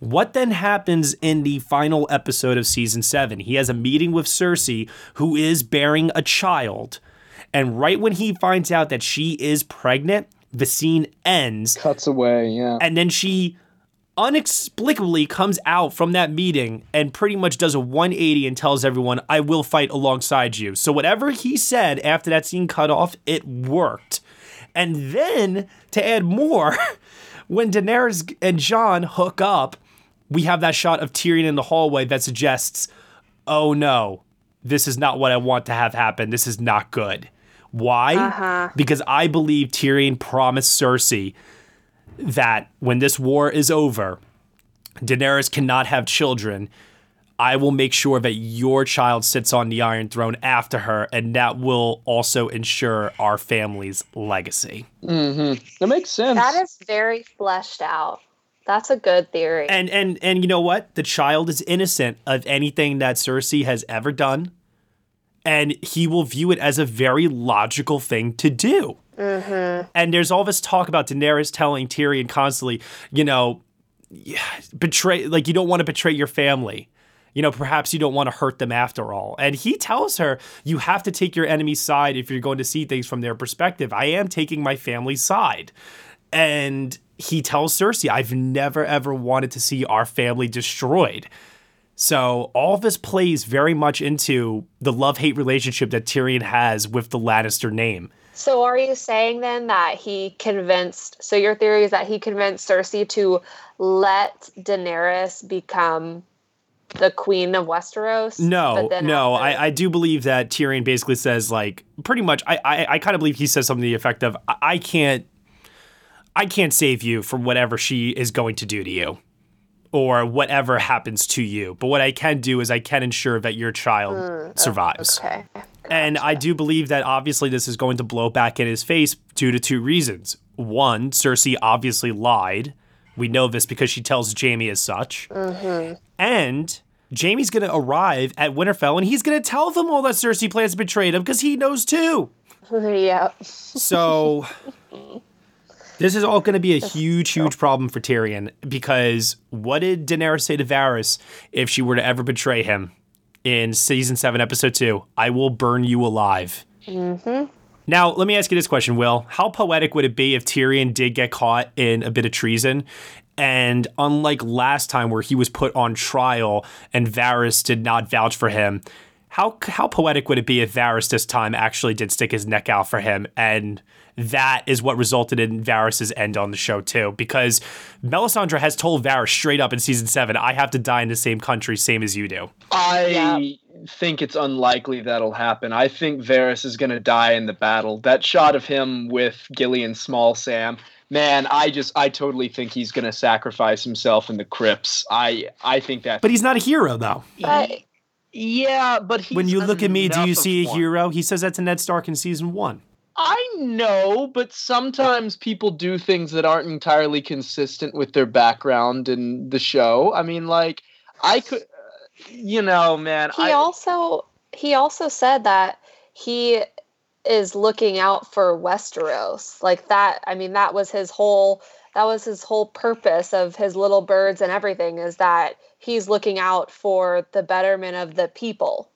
What then happens in the final episode of season seven? He has a meeting with Cersei, who is bearing a child. And right when he finds out that she is pregnant, the scene ends. Cuts away, yeah. And then she unexplicably comes out from that meeting and pretty much does a 180 and tells everyone, I will fight alongside you. So, whatever he said after that scene cut off, it worked. And then to add more, when Daenerys and Jon hook up, we have that shot of Tyrion in the hallway that suggests, oh no, this is not what I want to have happen. This is not good. Why? Uh-huh. Because I believe Tyrion promised Cersei that when this war is over, Daenerys cannot have children. I will make sure that your child sits on the Iron Throne after her, and that will also ensure our family's legacy. Mm-hmm. That makes sense. That is very fleshed out. That's a good theory. And and and you know what? The child is innocent of anything that Cersei has ever done, and he will view it as a very logical thing to do. Mm-hmm. And there's all this talk about Daenerys telling Tyrion constantly, you know, betray like you don't want to betray your family. You know, perhaps you don't want to hurt them after all. And he tells her, you have to take your enemy's side if you're going to see things from their perspective. I am taking my family's side. And he tells Cersei, I've never ever wanted to see our family destroyed. So all this plays very much into the love-hate relationship that Tyrion has with the Lannister name. So are you saying then that he convinced so your theory is that he convinced Cersei to let Daenerys become the queen of Westeros? No, no, after- I, I do believe that Tyrion basically says like pretty much. I I, I kind of believe he says something to the effect of, I, "I can't, I can't save you from whatever she is going to do to you, or whatever happens to you. But what I can do is I can ensure that your child survives." Hmm, Okay. And I do believe that obviously this is going to blow back in his face due to two reasons. One, Cersei obviously lied. We know this because she tells Jaime as such. Mm-hmm. And Jaime's going to arrive at Winterfell and he's going to tell them all that Cersei plans to betray them because he knows too. yeah. So this is all going to be a huge, huge problem for Tyrion because what did Daenerys say to Varys if she were to ever betray him in season seven, episode two? I will burn you alive. Now, let me ask you this question, Will. How poetic would it be if Tyrion did get caught in a bit of treason? And unlike last time where he was put on trial and Varys did not vouch for him, how how poetic would it be if Varys this time actually did stick his neck out for him and that is what resulted in Varys' end on the show too because Melisandre has told Varys straight up in season 7 I have to die in the same country same as you do. I think it's unlikely that'll happen. I think Varys is going to die in the battle. That shot of him with Gillian Small Sam, man, I just I totally think he's going to sacrifice himself in the crypts. I I think that. But he's not a hero though. But yeah, but he's When you look at me, do you see a one. hero? He says that to Ned Stark in season 1. I know, but sometimes people do things that aren't entirely consistent with their background in the show. I mean, like I could, uh, you know, man. he I, also he also said that he is looking out for Westeros. Like that, I mean, that was his whole that was his whole purpose of his little birds and everything is that he's looking out for the betterment of the people.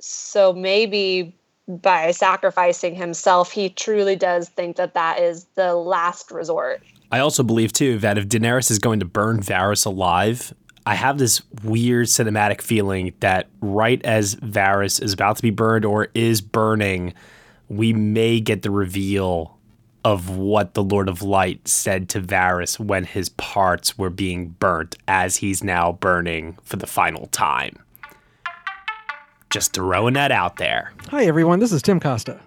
So maybe by sacrificing himself, he truly does think that that is the last resort. I also believe too that if Daenerys is going to burn Varys alive, I have this weird cinematic feeling that right as Varys is about to be burned or is burning, we may get the reveal of what the Lord of Light said to Varys when his parts were being burnt as he's now burning for the final time. Just throwing that out there. Hi, everyone. This is Tim Costa.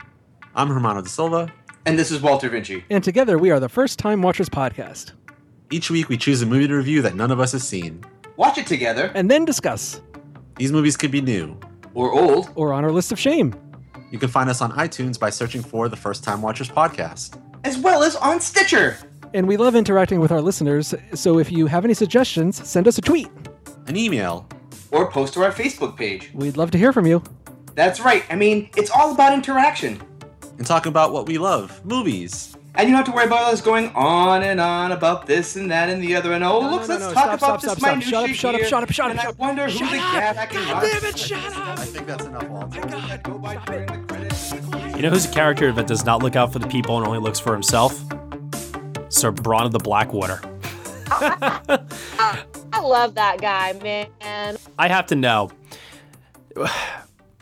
I'm Hermano da Silva. And this is Walter Vinci. And together we are the First Time Watchers Podcast. Each week we choose a movie to review that none of us has seen. Watch it together. And then discuss. These movies could be new. Or old. Or on our list of shame. You can find us on iTunes by searching for the First Time Watchers Podcast. As well as on Stitcher. And we love interacting with our listeners, so if you have any suggestions, send us a tweet. An email. Or post to our Facebook page. We'd love to hear from you. That's right. I mean, it's all about interaction. And talk about what we love movies. And you don't have to worry about us going on and on about this and that and the other. And oh, No, look, no, let's no, talk stop, about stop, this stop, minutiae stop. Shut up, here, shut up, shut up, and shut I up. wonder who Shut the up. cat God damn it, shut up. I think that's enough, Walter. You know who's a character that does not look out for the people and only looks for himself? Sir Bronn of the Blackwater. I love that guy, man. I have to know.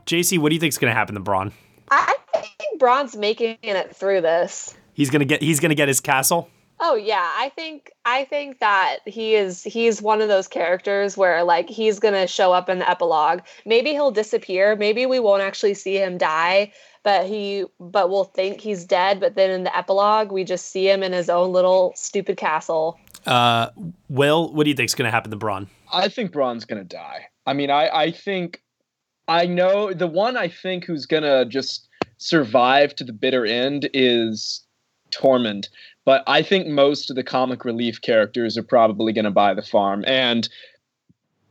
JC, what do you think is going to happen to Bronn? I think Bronn's making it through this. He's going to get he's going to get his castle. Oh yeah, I think I think that he is he's one of those characters where like he's going to show up in the epilogue. Maybe he'll disappear, maybe we won't actually see him die, but he but we'll think he's dead, but then in the epilogue we just see him in his own little stupid castle. Uh Will, what do you think's going to happen to Bronn? I think Bronn's gonna die. I mean, I I think I know the one I think who's gonna just survive to the bitter end is Tormund. But I think most of the comic relief characters are probably going to buy the farm. And,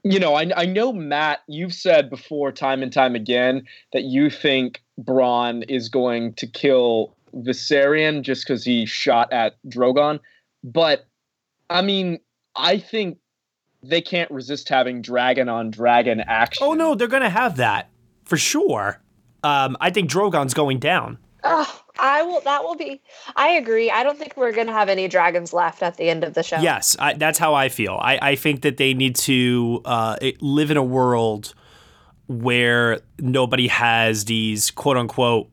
you know, I, I know, Matt, you've said before, time and time again, that you think Bronn is going to kill Viserion just because he shot at Drogon. But, I mean, I think they can't resist having dragon on dragon action. Oh, no, they're going to have that for sure. Um, I think Drogon's going down. Oh, I will. That will be. I agree. I don't think we're gonna have any dragons left at the end of the show. Yes, I, that's how I feel. I, I think that they need to uh, live in a world where nobody has these quote unquote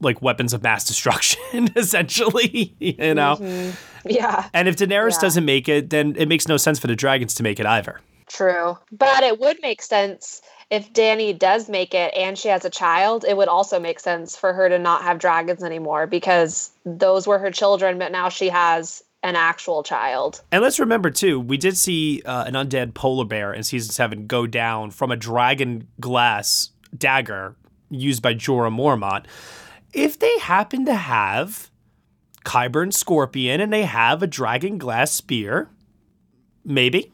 like weapons of mass destruction, essentially. You know. Mm-hmm. Yeah. And if Daenerys Yeah. doesn't make it, then it makes no sense for the dragons to make it either. True, but it would make sense if Dany does make it and she has a child. It would also make sense for her to not have dragons anymore because those were her children, but now she has an actual child. And let's remember too, we did see uh, an undead polar bear in season seven go down from a dragon glass dagger used by Jorah Mormont. If they happen to have Qyburn Scorpion and they have a dragon glass spear, maybe.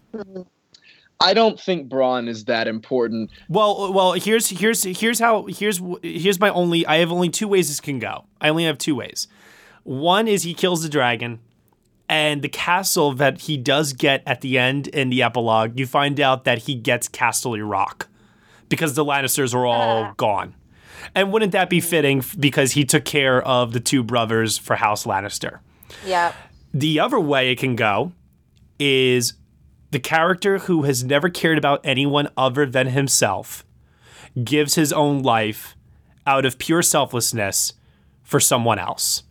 I don't think Bronn is that important. Well, well, here's here's here's how here's here's my only. I have only two ways this can go. I only have two ways. One is he kills the dragon, and the castle that he does get at the end in the epilogue, you find out that he gets Casterly Rock because the Lannisters are all ah. gone. And wouldn't that be fitting because he took care of the two brothers for House Lannister? Yeah. The other way it can go is the character who has never cared about anyone other than himself gives his own life out of pure selflessness for someone else.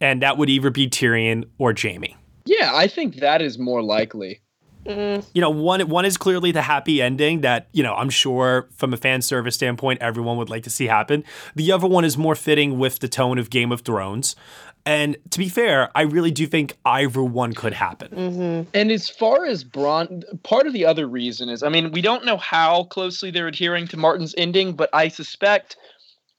And that would either be Tyrion or Jaime. Yeah, I think that is more likely. Mm. You know, one one is clearly the happy ending that, you know, I'm sure from a fan service standpoint everyone would like to see happen. The other one is more fitting with the tone of Game of Thrones. And to be fair, I really do think either one could happen. Mm-hmm. And as far as Bronn, part of the other reason is, I mean, we don't know how closely they're adhering to Martin's ending, but I suspect,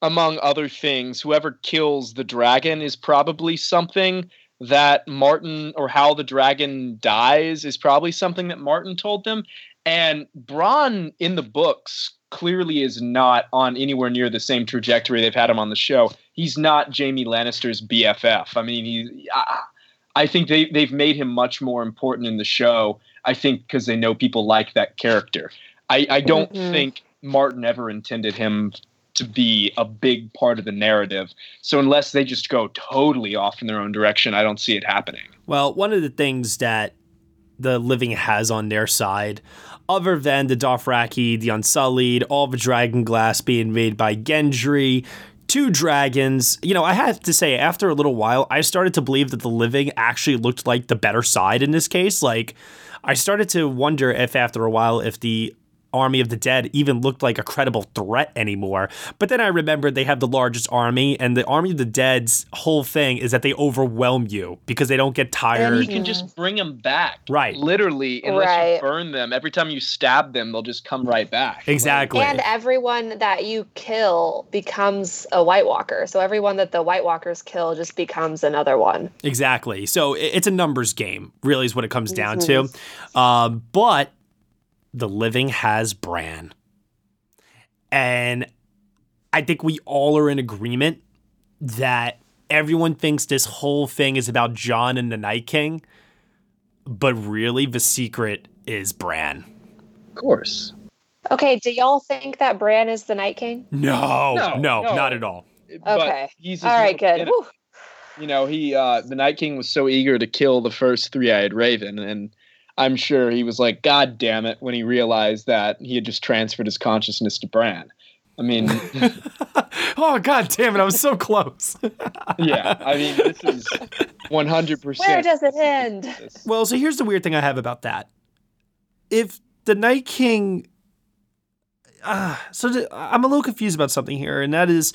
among other things, whoever kills the dragon is probably something that Martin, or how the dragon dies, is probably something that Martin told them. And Bronn in the books clearly is not on anywhere near the same trajectory they've had him on the show. He's not Jaime Lannister's BFF. I mean, he. I, I think they they've made him much more important in the show. I think because they know people like that character. I, I don't Mhm. think Martin ever intended him to be a big part of the narrative. So unless they just go totally off in their own direction, I don't see it happening. Well, one of the things that the living has on their side, other than the Dothraki, the Unsullied, all the dragon glass being made by Gendry, two dragons. You know, I have to say, after a little while, I started to believe that the living actually looked like the better side in this case. Like, I started to wonder if after a while, if the army of the dead even looked like a credible threat anymore. But then I remembered they have the largest army, and the army of the dead's whole thing is that they overwhelm you because they don't get tired. And you can just bring them back. Right. Literally, unless Right. you burn them, every time you stab them, they'll just come right back. Exactly. And everyone that you kill becomes a White Walker. So everyone that the White Walkers kill just becomes another one. Exactly. So it's a numbers game, really, is what it comes down to. Um, but the living has Bran. And I think we all are in agreement that everyone thinks this whole thing is about Jon and the Night King, but really the secret is Bran. Of course. Okay, do y'all think that Bran is the Night King? No, no, No, no. not at all. But Okay. he's All right, good. You know, he uh the Night King was so eager to kill the first three-eyed raven, and I'm sure he was like, God damn it, when he realized that he had just transferred his consciousness to Bran. I mean, oh god damn it! I was so close. yeah, I mean, this is 100. percent Where does it end? Well, so here's the weird thing I have about that. If the Night King, uh, so th- I'm a little confused about something here, and that is.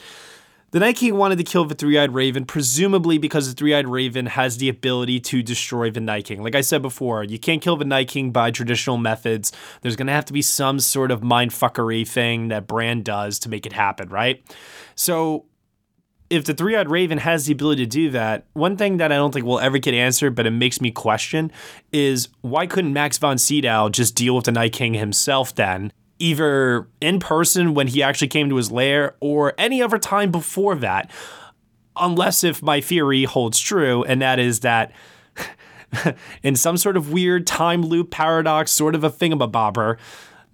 The Night King wanted to kill the Three Eyed Raven, presumably because the Three Eyed Raven has the ability to destroy the Night King. Like I said before, you can't kill the Night King by traditional methods. There's going to have to be some sort of mindfuckery thing that Bran does to make it happen, right? So if the three eyed raven has the ability to do that, one thing that I don't think we'll ever get answered, but it makes me question, is why couldn't Max von Sydow just deal with the Night King himself then? Either in person when he actually came to his lair or any other time before that. Unless if my theory holds true, and that is that in some sort of weird time loop paradox, sort of a thingamabobber,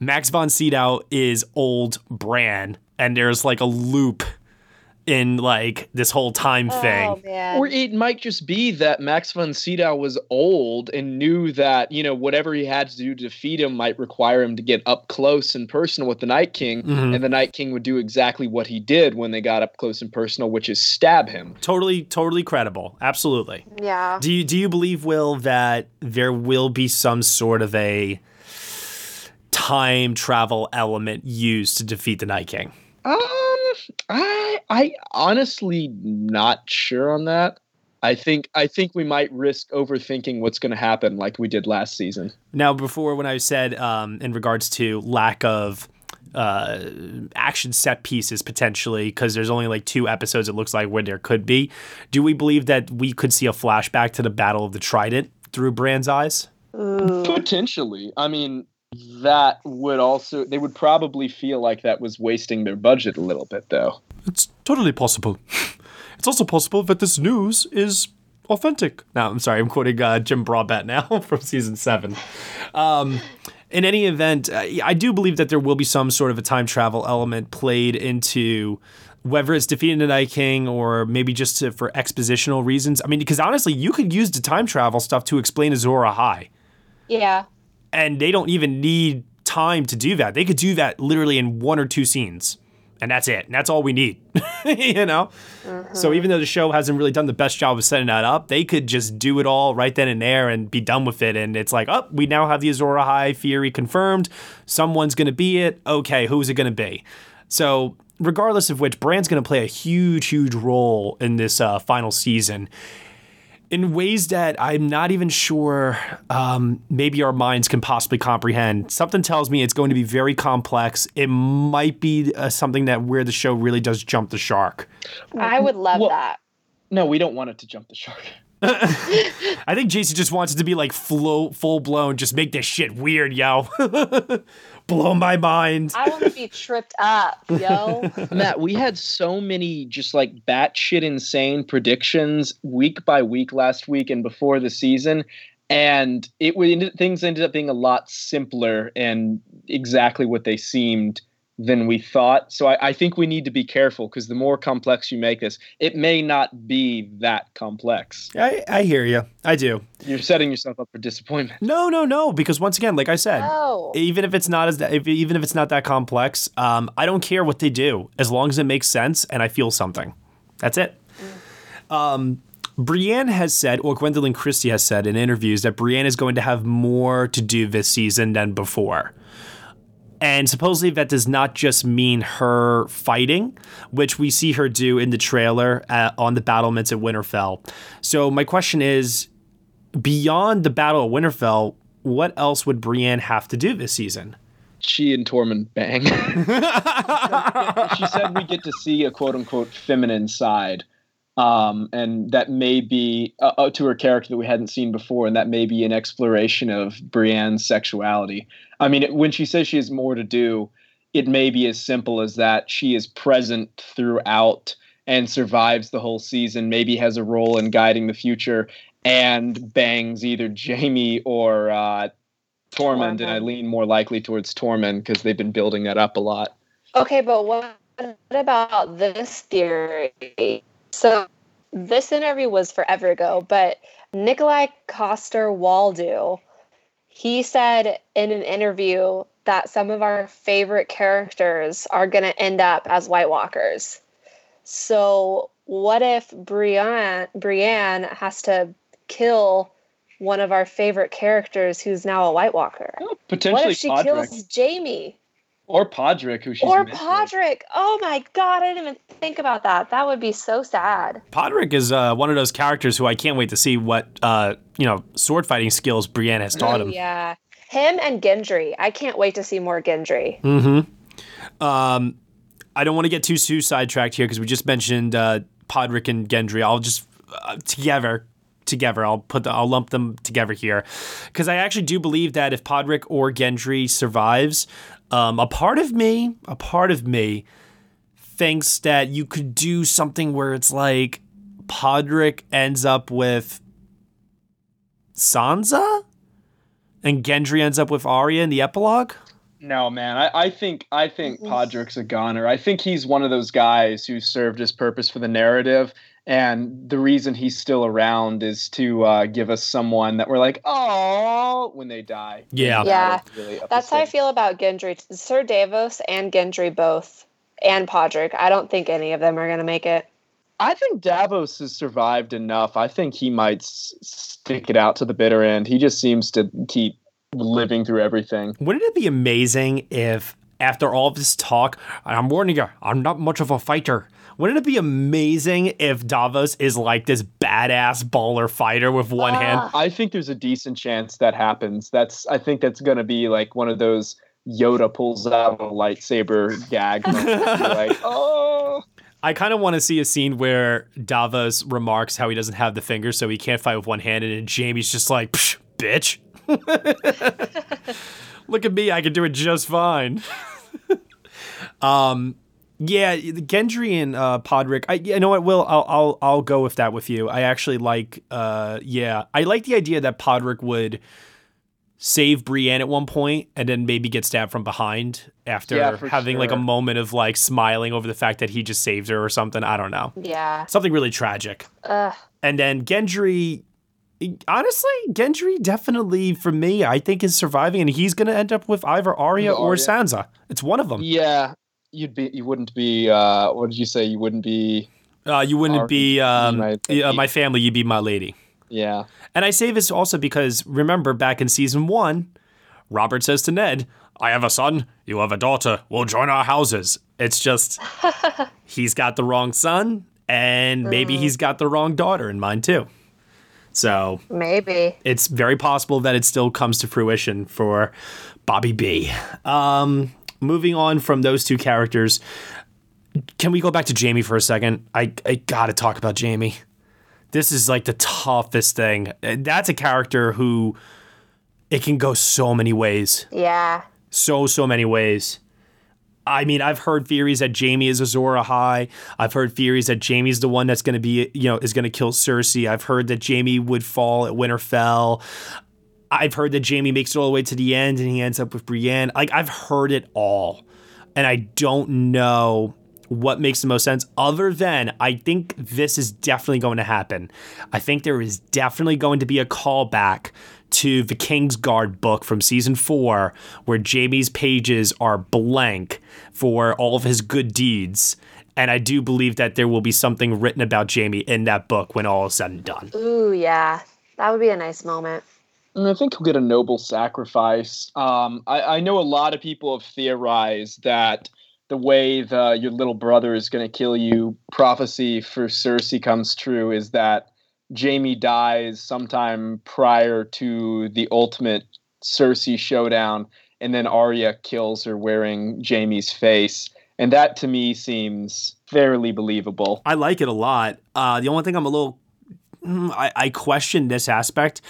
Max von Sydow is old Bran, and there's like a loop in like this whole time thing. Oh man. Or it might just be that Max von Sydow was old and knew that, you know, whatever he had to do to defeat him might require him to get up close and personal with the Night King. Mhm. And the Night King would do exactly what he did when they got up close and personal, which is stab him. Totally, totally credible. Absolutely. yeah. Do you do you believe, Will, that there will be some sort of a time travel element used to defeat the Night King? Um, I I honestly not sure on that. I think I think we might risk overthinking what's going to happen, like we did last season. Now, before when I said um, in regards to lack of uh, action set pieces potentially, because there's only like two episodes, it looks like where there could be. Do we believe that we could see a flashback to the Battle of the Trident through Bran's eyes? Potentially, I mean that would also they would probably feel like that was wasting their budget a little bit, though. It's totally possible. It's also possible that this news is authentic. Now, I'm sorry, I'm quoting uh, Jim Broadbent now from season seven. Um, in any event, uh, I do believe that there will be some sort of a time travel element played into whether it's defeating the Night King or maybe just to, for expositional reasons. I mean, because honestly, you could use the time travel stuff to explain Azor Ahai Yeah. And they don't even need time to do that. They could do that literally in one or two scenes, and that's it. And that's all we need, you know. So even though the show hasn't really done the best job of setting that up, they could just do it all right then and there and be done with it. And it's like, oh, we now have the Azor Ahai theory confirmed. Someone's gonna be it. Okay, who's it gonna be? So regardless of which, Bran's gonna play a huge, huge role in this uh, final season in ways that I'm not even sure um, maybe our minds can possibly comprehend. Something tells me it's going to be very complex. It might be uh, something that where the show really does jump the shark. I would love Well- that. No, we don't want it to jump the shark. I think JC just wants it to be like flow, full blown, just make this shit weird, yo. Blow my mind. I want to be tripped up, yo. Matt, we had so many just like batshit insane predictions week by week last week and before the season, and it would things ended up being a lot simpler and exactly what they seemed than we thought. So I, I think we need to be careful because the more complex you make this, it may not be that complex. I, I hear you. I do. You're setting yourself up for disappointment. No, no, no. Because once again, like I said, No. even if it's not as if, even if it's not that complex, um, I don't care what they do as long as it makes sense and I feel something. That's it. Um, Brienne has said, or Gwendoline Christie has said in interviews that Brienne is going to have more to do this season than before. And supposedly that does not just mean her fighting, which we see her do in the trailer uh, on the battlements at Winterfell. So my question is, beyond the Battle of Winterfell, what else would Brienne have to do this season? She and Tormund bang. she said we get to see a quote unquote feminine side. Um, and that may be uh, uh, to her character that we hadn't seen before, and that may be an exploration of Brienne's sexuality. I mean, when she says she has more to do, it may be as simple as that she is present throughout and survives the whole season, maybe has a role in guiding the future, and bangs either Jaime or uh, Tormund, and I lean more likely towards Tormund because they've been building that up a lot. Okay, but what about this theory? So this interview was forever ago, but Nikolai Coster Waldo, he said in an interview that some of our favorite characters are going to end up as White Walkers. So, what if Brienne Brienne has to kill one of our favorite characters who's now a White Walker? potentially what if she Podrick. kills Jaime or Podrick, who she's or missing. Podrick? Oh my god, I didn't even think about that. That would be so sad. Podrick is uh, one of those characters who I can't wait to see what uh, you know sword fighting skills Brienne has taught Oh, him. yeah. Him and Gendry. I can't wait to see more Gendry. Mm-hmm. Um, I don't want to get too too sidetracked here because we just mentioned uh, Podrick and Gendry. I'll just uh, together together. I'll put the, I'll lump them together here because I actually do believe that if Podrick or Gendry survives, um, a part of me, a part of me thinks that you could do something where it's like Podrick ends up with Sansa and Gendry ends up with Arya in the epilogue. No, man. I, I think I think Podrick's a goner. I think he's one of those guys who served his purpose for the narrative, and the reason he's still around is to uh, give us someone that we're like, oh, when they die. Yeah. Yeah. Really That's how I feel about Gendry. Sir Davos and Gendry both, and Podrick. I don't think any of them are going to make it. I think Davos has survived enough. I think he might s- stick it out to the bitter end. He just seems to keep living through everything. Wouldn't it be amazing if, after all this talk, I'm warning you, I'm not much of a fighter. Wouldn't it be amazing if Davos is like this badass baller fighter with one hand? I think there's a decent chance that happens. That's I think that's going to be like one of those Yoda pulls out a lightsaber gag. like, oh. I kind of want to see a scene where Davos remarks how he doesn't have the fingers, so he can't fight with one hand, and Jaime's just like, Psh, bitch. Look at me, I can do it just fine. um, yeah, the Gendry and uh, Podrick. I, you know what, Will? I'll, I'll I'll go with that with you. I actually like. Uh, yeah, I like the idea that Podrick would save Brienne at one point and then maybe get stabbed from behind after Yeah, for having like a moment of like smiling over the fact that he just saved her or something. I don't know. Yeah. Something really tragic. Ugh. And then Gendry, honestly, Gendry definitely for me, I think is surviving, and he's going to end up with either Arya With or Arya. Sansa. It's one of them. Yeah, you'd be. You wouldn't be. Uh, what did you say? You wouldn't be. Uh, you wouldn't Arya, be um, my- uh, my family. You'd be my lady. Yeah. And I say this also because remember back in season one, Robert says to Ned, "I have a son. You have a daughter. We'll join our houses." It's just he's got the wrong son, and maybe he's got the wrong daughter in mind too. So Maybe. it's very possible that it still comes to fruition for Bobby B. Um, moving on from those two characters, can we go back to Jaime for a second? I, I gotta talk about Jaime. This is like the toughest thing. That's a character who it can go so many ways. Yeah. So, so many ways. I mean, I've heard theories that Jaime is Azor Ahai. I've heard theories that Jaime's the one that's going to be, you know, is going to kill Cersei. I've heard that Jaime would fall at Winterfell. I've heard that Jaime makes it all the way to the end and he ends up with Brienne. Like, I've heard it all. And I don't know what makes the most sense other than I think this is definitely going to happen. I think there is definitely going to be a callback to the Kingsguard book from season four, where Jaime's pages are blank for all of his good deeds. And I do believe that there will be something written about Jaime in that book when all is said and done. Ooh, yeah. That would be a nice moment. And I think he'll get a noble sacrifice. Um, I, I know a lot of people have theorized that the way the your little brother is going to kill you prophecy for Cersei comes true is that Jaime dies sometime prior to the ultimate Cersei showdown, and then Arya kills her wearing Jaime's face. And that to me seems fairly believable. I like it a lot. Uh, the only thing I'm a little, mm, I, I question this aspect.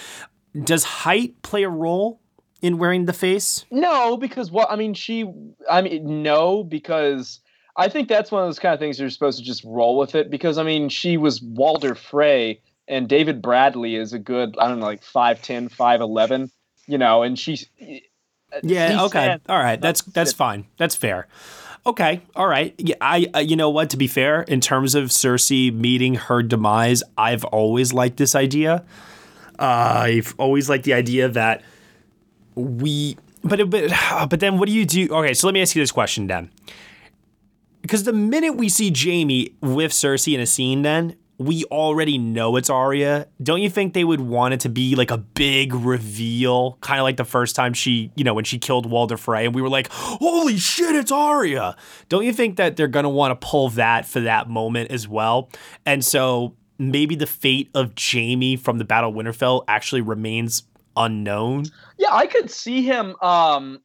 Does height play a role in wearing the face? No, because what I mean, she. I mean, no, because I think that's one of those kind of things you're supposed to just roll with it. Because I mean, she was Walder Frey, and David Bradley is a good. I don't know, like 5'10", 5'11", You know, and she's. Yeah. Okay. All right. That's that's fine. That's fair. Okay. All right. Yeah. I. Uh, you know what? To be fair, in terms of Cersei meeting her demise, I've always liked this idea. Uh, I've always liked the idea that we but but but then what do you do? Okay, so let me ask you this question then. Because the minute we see Jaime with Cersei in a scene, then we already know it's Arya. Don't you think they would want it to be like a big reveal, kind of like the first time she, you know, when she killed Walder Frey, and we were like, "Holy shit, it's Arya!" Don't you think that they're gonna want to pull that for that moment as well? And so maybe the fate of Jaime from the Battle of Winterfell actually remains unknown. Yeah, I could see him. Um,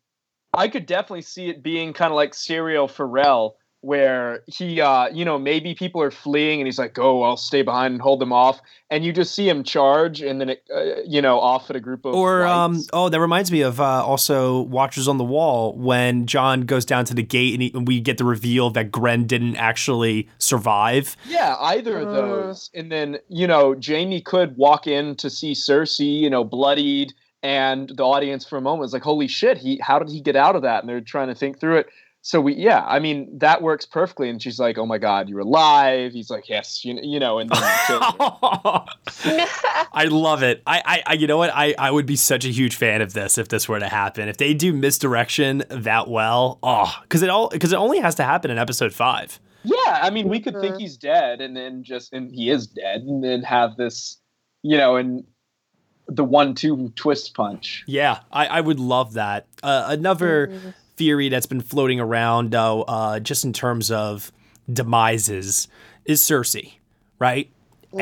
I could definitely see it being kind of like Syrio Forel, where he, uh, you know, maybe people are fleeing and he's like, "Oh, I'll stay behind and hold them off," and you just see him charge and then, it, uh, you know, off at a group of Or um, oh, that reminds me of uh, also Watchers on the Wall when Jon goes down to the gate and, he, and we get the reveal that Grenn didn't actually survive. Yeah, either of those. And then, you know, Jaime could walk in to see Cersei, you know, bloodied, and the audience for a moment is like, "Holy shit, he how did he get out of that?" And they're trying to think through it. So we yeah, I mean, that works perfectly and she's like, "Oh my god, you're alive." He's like, "Yes, you, you know," and then I love it. I, I, I, you know what? I, I would be such a huge fan of this if this were to happen. If they do misdirection that well, oh, because it all because it only has to happen in episode five. Yeah, I mean, we could think he's dead and then just and he is dead and then have this, you know, and the one-two twist punch. Yeah, I, I would love that. Uh, another theory that's been floating around, though, uh, just in terms of demises, is Cersei, right?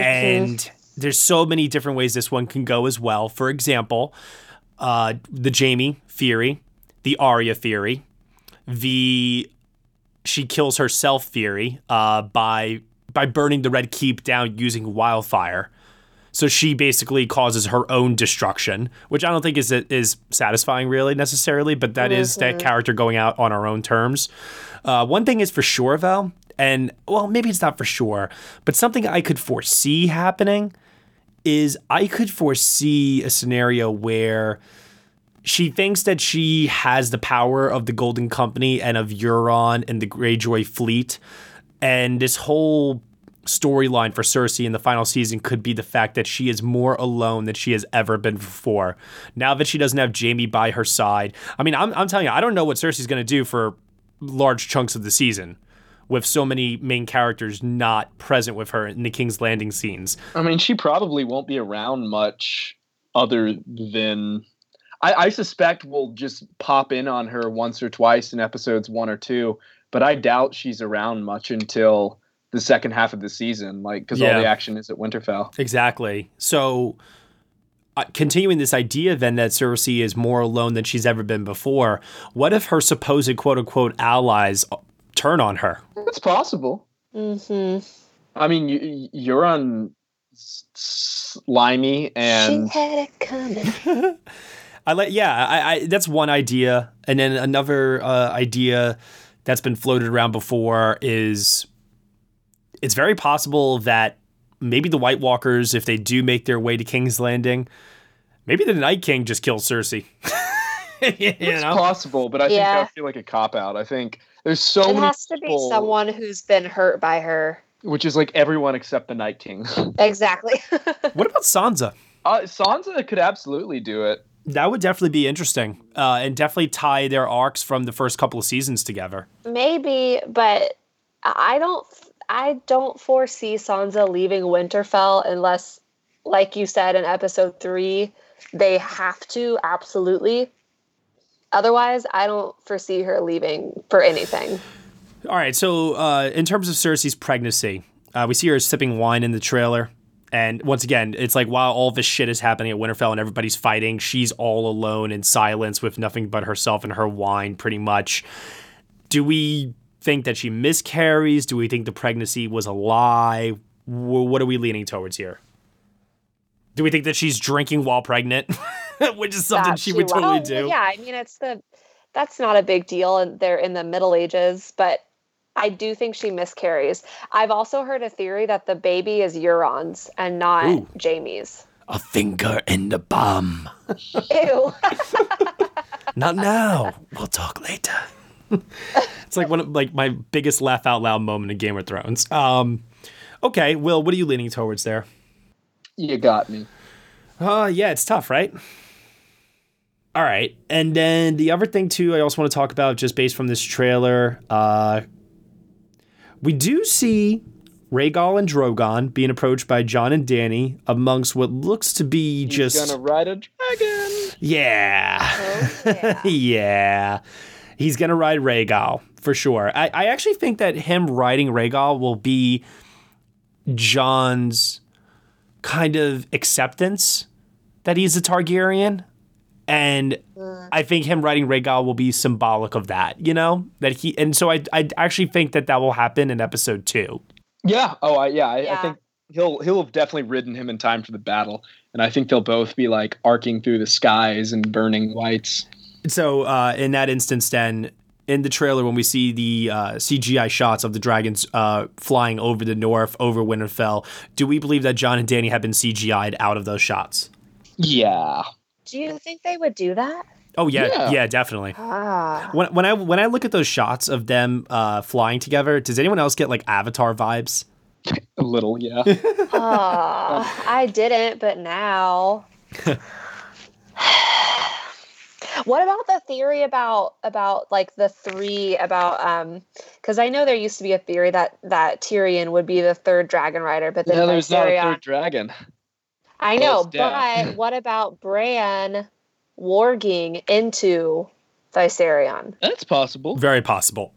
And there's so many different ways this one can go as well. For example, uh, the Jaime theory, the Arya theory, the she kills herself theory uh, by by burning the Red Keep down using wildfire. So she basically causes her own destruction, which I don't think is is satisfying really necessarily, but that is that Mhm. character going out on her own terms. Uh, one thing is for sure though, and well, maybe it's not for sure, but something I could foresee happening is I could foresee a scenario where she thinks that she has the power of the Golden Company and of Euron and the Greyjoy fleet. And this whole storyline for Cersei in the final season could be the fact that she is more alone than she has ever been before. Now that she doesn't have Jaime by her side. I mean, I'm, I'm telling you, I don't know what Cersei's going to do for large chunks of the season with so many main characters not present with her in the King's Landing scenes. I mean, she probably won't be around much other than. I, I suspect we'll just pop in on her once or twice in episodes one or two, but I doubt she's around much until the second half of the season, like because Yeah. all the action is at Winterfell. Exactly. So, uh, continuing this idea then that Cersei is more alone than she's ever been before, what if her supposed quote unquote allies uh, turn on her? It's possible. Mm-hmm. I mean, you, Euron s- slimy and she had it coming. I like, yeah, I, I that's one idea, and then another uh, idea that's been floated around before is it's very possible that maybe the White Walkers, if they do make their way to King's Landing, maybe the Night King just kills Cersei. you it's know? possible, but I think that would feel like a cop out. I think there's so it many has to be someone who's been hurt by her. which is like everyone except the Night King. Exactly. What about Sansa? uh, Sansa could absolutely do it. That would definitely be interesting, uh, and definitely tie their arcs from the first couple of seasons together. Maybe, but I don't. I don't foresee Sansa leaving Winterfell unless, like you said in episode three, they have to absolutely. Otherwise, I don't foresee her leaving for anything. All right, so uh, in terms of Cersei's pregnancy, uh, we see her sipping wine in the trailer. And once again, it's like while all this shit is happening at Winterfell and everybody's fighting, she's all alone in silence with nothing but herself and her wine, pretty much. Do we think that she miscarries? Do we think the pregnancy was a lie? Wh- What are we leaning towards here? Do we think that she's drinking while pregnant, which is something That she would totally do? Yeah, I mean it's the that's not a big deal and they're in the Middle Ages, but I do think she miscarries. I've also heard a theory that the baby is Euron's and not Ooh. Jaime's. A finger in the bum. Ew. Not now. We'll talk later. it's like one of like my biggest laugh out loud moment in Game of Thrones. Um, okay, Will, what are you leaning towards there? You got me. Uh, yeah, it's tough, right? All right. And then the other thing, too, I also want to talk about just based from this trailer. Uh, we do see Rhaegal and Drogon being approached by Jon and Dany amongst what looks to be He's just. gonna ride a dragon. Yeah. Oh, yeah. yeah. He's going to ride Rhaegal for sure. I, I actually think that him riding Rhaegal will be Jon's kind of acceptance that he's a Targaryen. And mm. I think him riding Rhaegal will be symbolic of that, you know? That he and so I I actually think that that will happen in episode 2. Yeah. Oh, I, yeah. I, I think he'll he'll have definitely ridden him in time for the battle, and I think they'll both be like arcing through the skies and burning lights. So uh, in that instance, then in the trailer, when we see the uh, CGI shots of the dragons uh, flying over the north, over Winterfell, do we believe that Jon and Dany have been CGI'd out of those shots? Yeah. Do you think they would do that? Oh yeah, yeah, Yeah. definitely. Ah. When, when I when I look at those shots of them uh, flying together, does anyone else get like Avatar vibes? A little. Yeah. Oh, I didn't, but now. what about the theory about about like the three about um because I know there used to be a theory that that Tyrion would be the third dragon rider, but then yeah. There's not a third dragon. I know, but what about Bran warging into Viserion? That's possible. Very possible.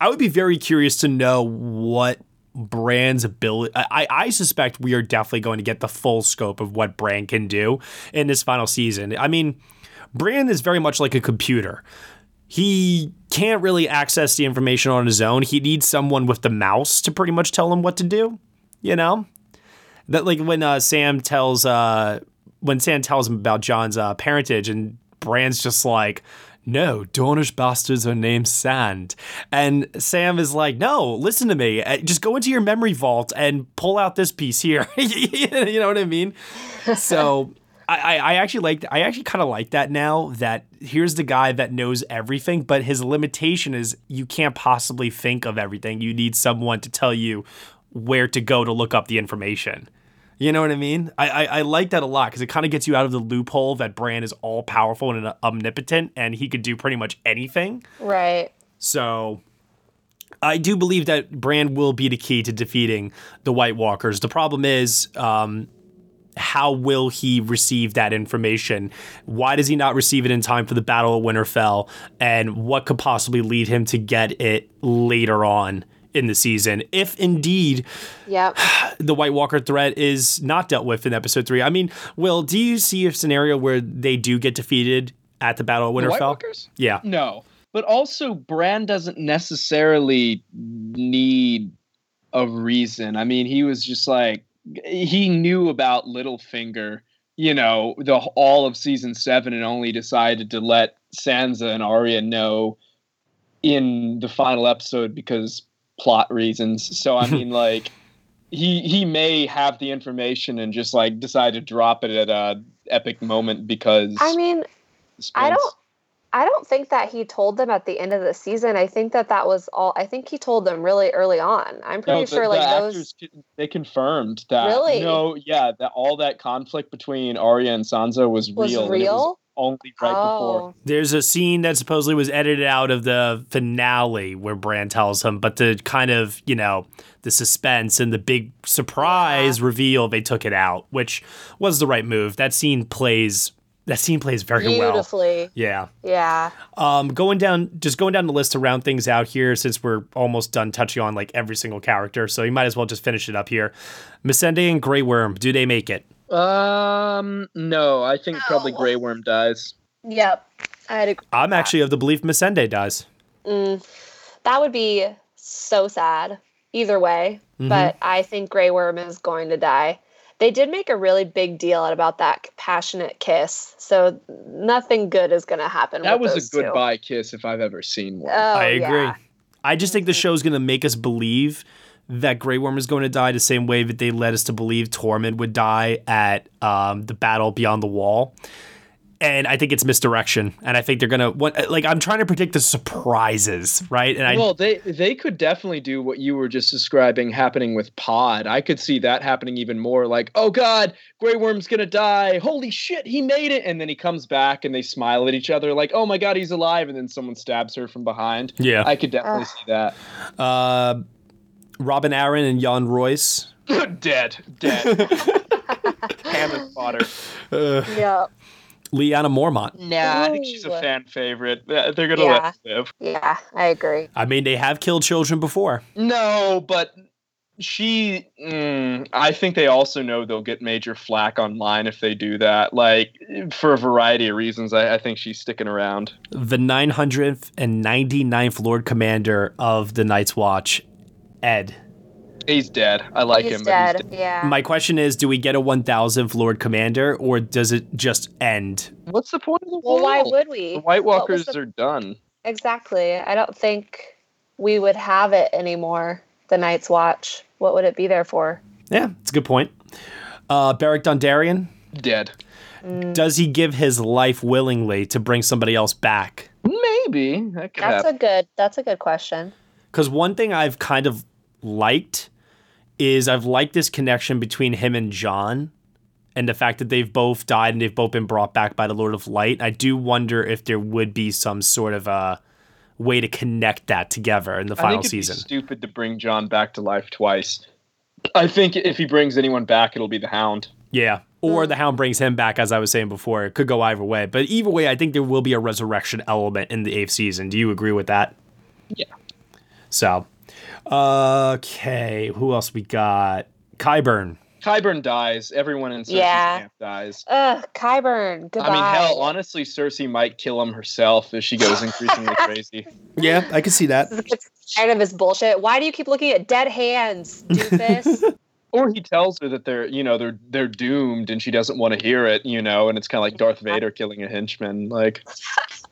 I would be very curious to know what Bran's ability. I, I suspect we are definitely going to get the full scope of what Bran can do in this final season. I mean, Bran is very much like a computer. He can't really access the information on his own. He needs someone with the mouse to pretty much tell him what to do. You know, that like when uh, Sam tells uh, when Sam tells him about Jon's uh, parentage, and Bran's just like, "No, Dornish bastards are named Sand," and Sam is like, "No, listen to me. Uh, Just go into your memory vault and pull out this piece here." you know what I mean? So. I, I actually like I actually kind of like that now that here's the guy that knows everything, but his limitation is you can't possibly think of everything. You need someone to tell you where to go to look up the information. You know what I mean? I I, I like that a lot because it kind of gets you out of the loophole that Bran is all powerful and omnipotent and he could do pretty much anything. Right. So I do believe that Bran will be the key to defeating the White Walkers. The problem is, um, how will he receive that information? Why does he not receive it in time for the Battle of Winterfell? And what could possibly lead him to get it later on in the season, if indeed Yep. the White Walker threat is not dealt with in episode three? I mean, Will, do you see a scenario where they do get defeated at the Battle of The Winterfell? White Walkers? Yeah. No. But also, Bran doesn't necessarily need a reason. I mean, he was just like he knew about Littlefinger, you know, the all of season seven, and only decided to let Sansa and Arya know in the final episode because plot reasons. So I mean, like he he may have the information and just like decide to drop it at a epic moment because I mean, I don't I don't think that he told them at the end of the season. I think that that was all I think he told them really early on. I'm pretty No, the- sure like the those actors, con- they confirmed that. Really? No, yeah, that all that conflict between Arya and Sansa was, Was real. and it real? only right before. Oh. There's a scene that supposedly was edited out of the finale where Bran tells him, but the kind of, you know, the suspense and the big surprise reveal, they took it out, which was the right move. That scene plays that scene plays very well. beautifully. Yeah. Yeah. Um, going down, just going down the list to round things out here, since we're almost done touching on like every single character, so you might as well just finish it up here. Missandei and Grey Worm, do they make it? Um, no, I think probably Grey Worm dies. Yep. I'd agree. I'm actually of the belief Missandei dies. Mm, that would be so sad either way, Mhm. but I think Grey Worm is going to die. They did make a really big deal about that passionate kiss, so nothing good is going to happen. That with was those a two. goodbye kiss if I've ever seen one. Oh, I agree. yeah. I just think the show's going to make us believe that Grey Worm is going to die the same way that they led us to believe Tormund would die at um, the battle beyond the wall. And I think it's misdirection. And I think they're gonna like I'm trying to predict the surprises, right? And I well, they they could definitely do what you were just describing happening with Pod. I could see that happening even more. Like, oh God, Grey Worm's gonna die! Holy shit, he made it! And then he comes back, and they smile at each other, like, oh my God, he's alive! And then someone stabs her from behind. Yeah. I could definitely see that. uh, Robin Arryn and Yohn Royce. dead, dead. Cannon fodder. Uh, Yeah. Lyanna Mormont. Nah, I think she's a fan favorite. They're gonna Yeah. let her live. Yeah, I agree. I mean, they have killed children before. No, but she. Mm, I think they also know they'll get major flack online if they do that. Like for a variety of reasons, I, I think she's sticking around. The 999th Lord Commander of the Night's Watch, Edd. He's dead. I like he's him, dead. but he's dead. Yeah. My question is, do we get a 1000th Lord Commander, or does it just end? What's the point of the well, why would we? The White Walkers the- are done. Exactly. I don't think we would have it anymore. The Night's Watch. What would it be there for? Yeah, it's a good point. Uh, Beric Dondarrion, Dead. does he give his life willingly to bring somebody else back? Maybe that That's happen. a good. That's a good question. Because one thing I've kind of liked is I've liked this connection between him and Jon and the fact that they've both died and they've both been brought back by the Lord of Light. I do wonder if there would be some sort of a way to connect that together in the I final think it'd season. Be stupid to bring Jon back to life twice. I think if he brings anyone back, it'll be the Hound. Yeah. Or the hmm. Hound brings him back, as I was saying before. It could go either way. But either way, I think there will be a resurrection element in the eighth season. Do you agree with that? Yeah. So, okay. Who else we got? Qyburn. Qyburn dies. Everyone in Cersei's Yeah. camp dies. Ugh, Qyburn. Goodbye. I mean, hell, honestly, Cersei might kill him herself if she goes increasingly crazy. Yeah, I can see that. Gets tired of his bullshit. Why do you keep looking at dead hands, doofus? Or he tells her that they're, you know, they're they're doomed, and she doesn't want to hear it, you know, and it's kind of like Darth Vader killing a henchman. Like,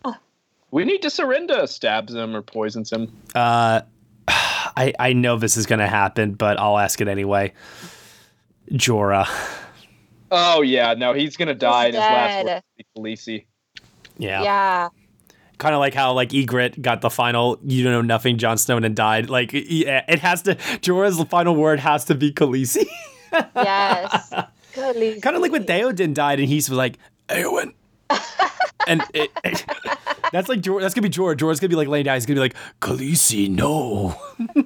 we need to surrender. Stabs him or poisons him. Uh, I I know this is gonna happen, but I'll ask it anyway. Jorah. Oh yeah, no, he's gonna die. and his last dead. word will Khaleesi. Yeah. yeah. Kind of like how like Ygritte got the final you don't know nothing Jon Snow and died. Like yeah, it has to Jorah's final word has to be Khaleesi. Yes. Good. kind of like when Theoden died and he's like Eowyn. and it, it- that's like Jorah, that's gonna be Jorah. Jorah's gonna be like laying down. He's gonna be like Khaleesi, no.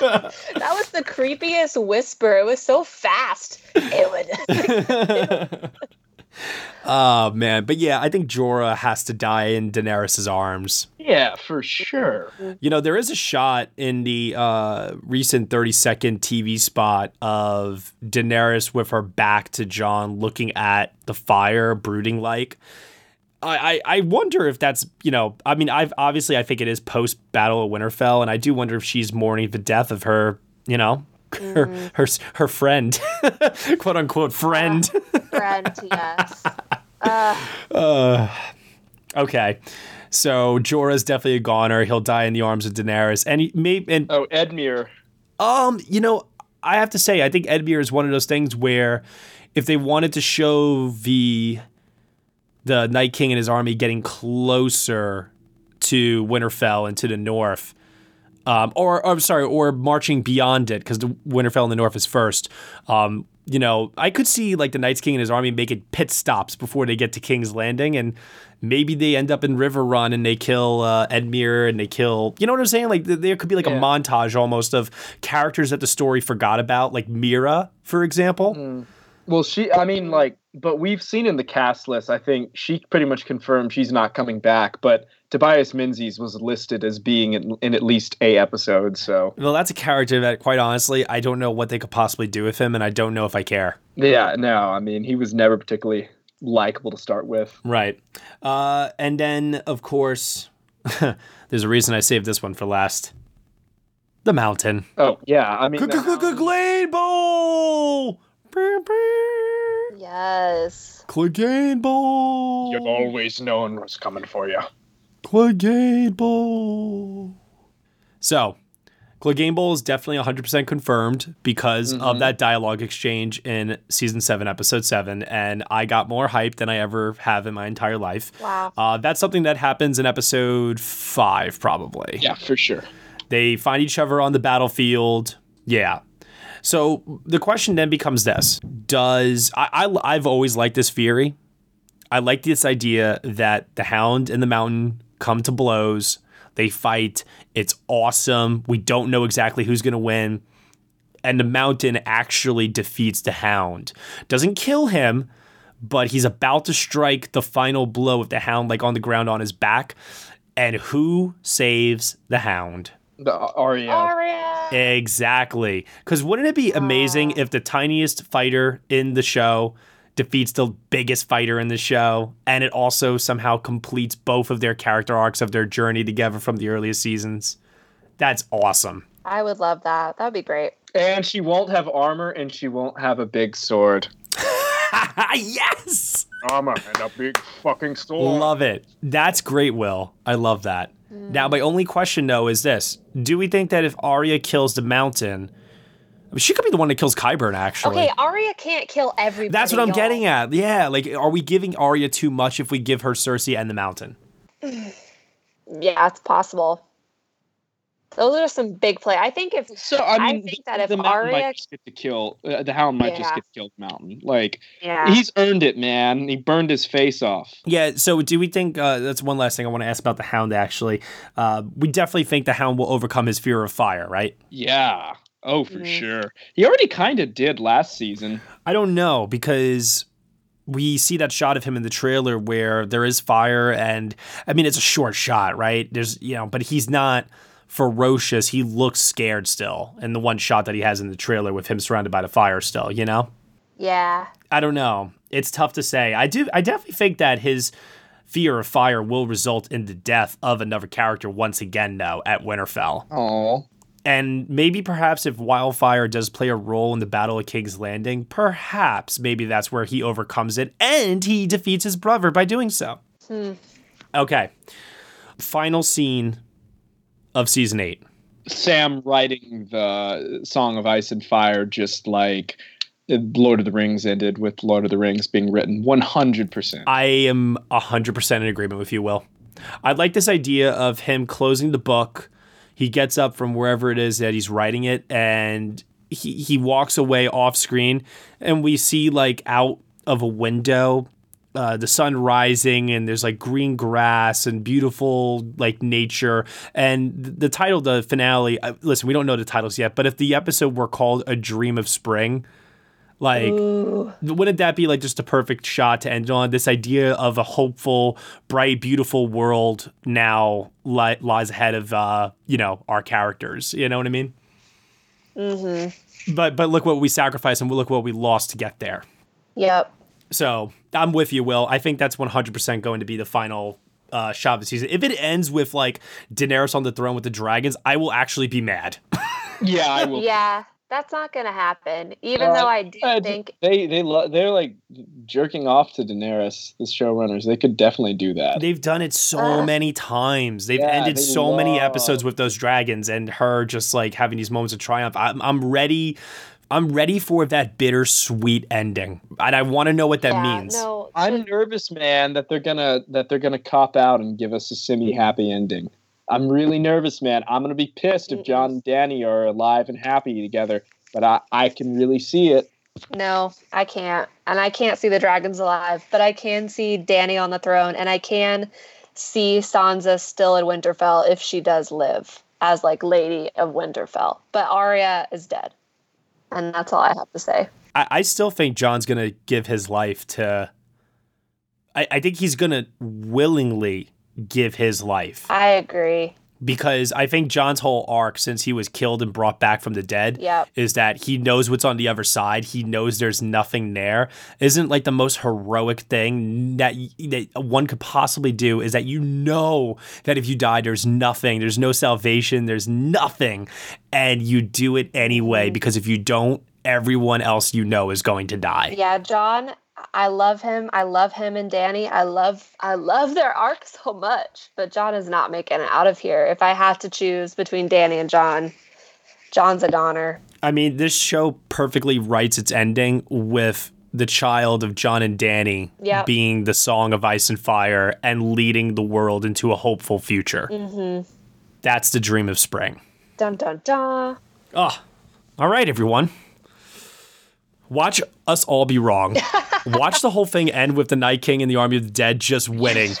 That was the creepiest whisper. It was so fast. It would. Oh man, but yeah, I think Jorah has to die in Daenerys' arms. Yeah, for sure. You know, there is a shot in the uh, recent 30 second TV spot of Daenerys with her back to Jon looking at the fire, brooding like. I, I, I wonder if that's, you know, I mean, I've obviously, I think it is post Battle of Winterfell, and I do wonder if she's mourning the death of her, you know, her, her, her friend, quote unquote, friend. Friend, yes. Uh, Uh, okay. So Jorah's definitely a goner. He'll die in the arms of Daenerys. And he may and Oh, Edmure. um, you know, I have to say, I think Edmure is one of those things where if they wanted to show the the Night King and his army getting closer to Winterfell and to the north, um, or, or I'm sorry, or marching beyond it because the Winterfell in the north is first. Um, you know, I could see like the Night's King and his army making pit stops before they get to King's Landing, and maybe they end up in Riverrun and they kill uh, Edmure and they kill. You know what I'm saying? Like there could be like a montage almost of characters that the story forgot about, like Meera, for example. Well, she, I mean, like, but we've seen in the cast list, I think she pretty much confirmed she's not coming back. But Tobias Menzies was listed as being in, in at least a episode. So, Well, that's a character that, quite honestly, I don't know what they could possibly do with him, and I don't know if I care. yeah, no, I mean, he was never particularly likable to start with. Right. Uh, and then, of course, there's a reason I saved this one for last. The mountain. Oh, yeah. I mean, Clegane Bowl! Yes. Clegane Bowl! you've always known what's coming for you. Clegane Bowl! So, Clegane Bowl is definitely 100% confirmed because Mhm. of that dialogue exchange in season 7, episode 7. And I got more hype than I ever have in my entire life. Wow. Uh, that's something that happens in episode 5, probably. Yeah, for sure. They find each other on the battlefield. Yeah. So the question then becomes this Does I, I, I've always liked this theory. I like this idea that the hound and the mountain come to blows. They fight. It's awesome. We don't know exactly who's going to win. And the mountain actually defeats the hound. Doesn't kill him, but he's about to strike the final blow with the hound like on the ground on his back. And who saves the hound? The Arya. Arya. Exactly. Because wouldn't it be amazing if the tiniest fighter in the show defeats the biggest fighter in the show and it also somehow completes both of their character arcs of their journey together from the earliest seasons? That's awesome. I would love that. That would be great. And she won't have armor and she won't have a big sword. yes! Armor and a big fucking sword. Love it. That's great, Will. I love that. Mm. Now, my only question though is this: Do we think that if Arya kills the mountain, I mean, she could be the one that kills Qyburn? Actually, Okay, Arya can't kill everybody. That's what I'm y'all. getting at. Yeah, like, are we giving Arya too much if we give her Cersei and the Mountain? Yeah, it's possible. Those are some big play. I think if So I mean, think that if the mountain Arya, might just get to kill uh, the hound might just get killed. mountain. Like Yeah. he's earned it, man. He burned his face off. Yeah. So, do we think uh, that's one last thing I want to ask about the Hound? Actually, uh, we definitely think the Hound will overcome his fear of fire, right? Yeah. Oh, for Mm-hmm. sure. He already kind of did last season. I don't know because we see that shot of him in the trailer where there is fire, and I mean it's a short shot, right? There's you know, but he's not ferocious. He looks scared still, in the one shot that he has in the trailer with him surrounded by the fire still. You know. yeah, I don't know. It's tough to say. I do. I definitely think that his fear of fire will result in the death of another character once again, though, at Winterfell. Oh. And maybe perhaps if wildfire does play a role in the Battle of King's Landing, perhaps maybe that's where he overcomes it and he defeats his brother by doing so. Hmm. Okay. Final scene of season eight. Sam writing the Song of Ice and Fire just like Lord of the Rings ended with Lord of the Rings being written 100%. I am 100% in agreement with you, Will. I like this idea of him closing the book. He gets up from wherever it is that he's writing it and he, he walks away off screen and we see like out of a window uh, the sun rising and there's like green grass and beautiful like nature. And the title the finale uh, listen we don't know the titles yet but if the episode were called a dream of spring like wouldn't that be like just a perfect shot to end on? This idea of a hopeful bright beautiful world now li- lies ahead of uh you know our characters. You know what i mean? Mm-hmm. but but look what we sacrificed and look what we lost to get there. Yep. So I'm with you, Will. I think that's 100% going to be the final uh, shot of the season. If it ends with like Daenerys on the throne with the dragons, I will actually be mad. yeah, I will. Yeah, that's not gonna happen. Even Uh, though I do uh, think they they lo- they're like jerking off to Daenerys, the showrunners. They could definitely do that. They've done it so Ugh. many times. They've Yeah, ended they so many episodes with those dragons and her just like having these moments of triumph. I'm, I'm ready. I'm ready for that bittersweet ending, and I want to know what that yeah, means. no. I'm nervous, man, that they're gonna that they're gonna cop out and give us a semi happy ending. I'm really nervous, man. I'm gonna be pissed if Jon and Dany are alive and happy together, but I I can really see it. No, I can't. And I can't see the dragons alive, but I can see Dany on the throne and I can see Sansa still in Winterfell if she does live as like Lady of Winterfell. But Arya is dead. And that's all I have to say. I, I still think Jon's gonna give his life to. I, I think he's gonna willingly give his life I agree. Because I think Jon's whole arc since he was killed and brought back from the dead Yep. is that he knows what's on the other side. He knows there's nothing there. Isn't like the most heroic thing that, that one could possibly do is that you know that if you die, there's nothing, there's no salvation, there's nothing, and you do it anyway mm-hmm. because if you don't, everyone else you know is going to die. Yeah, Jon, I love him. I love him and Dany. I love I love their arc so much. But Jon is not making it out of here. If I have to choose between Dany and Jon, Jon's a Donner. I mean, this show perfectly writes its ending with the child of Jon and Dany Yep. being the song of ice and fire and leading the world into a hopeful future. Mm-hmm. That's the dream of spring. Dun dun dun. Oh, all right, everyone. Watch us all be wrong. Watch the whole thing end with the Night King and the Army of the Dead just winning.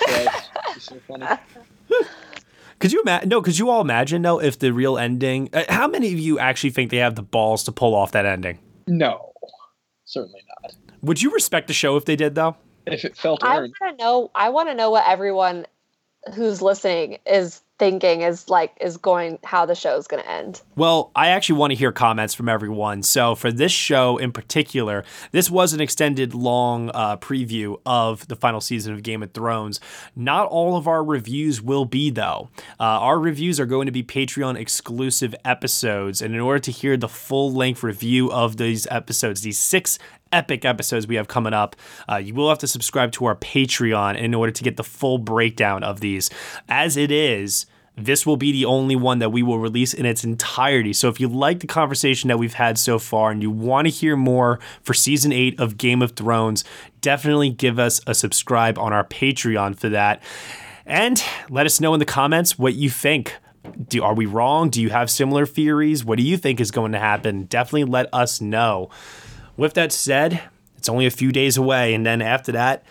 Could you imagine? No, could you all imagine though if the real ending? Uh, how many of you actually think they have the balls to pull off that ending? No, certainly not. Would you respect the show if they did though? If it felt I want to know. I want to know what everyone who's listening is thinking is like is going how the show is going to end. Well, I actually want to hear comments from everyone. So, for this show in particular, this was an extended long uh, preview of the final season of Game of Thrones. Not all of our reviews will be, though. Uh, our reviews are going to be Patreon exclusive episodes. And in order to hear the full length review of these episodes, these six epic episodes we have coming up. Uh, you will have to subscribe to our Patreon in order to get the full breakdown of these. As it is, this will be the only one that we will release in its entirety. So if you like the conversation that we've had so far and you want to hear more for season 8 of Game of Thrones, definitely give us a subscribe on our Patreon for that. And let us know in the comments what you think. Do, are we wrong? Do you have similar theories? What do you think is going to happen? Definitely let us know. With that said, it's only a few days away, and then after that,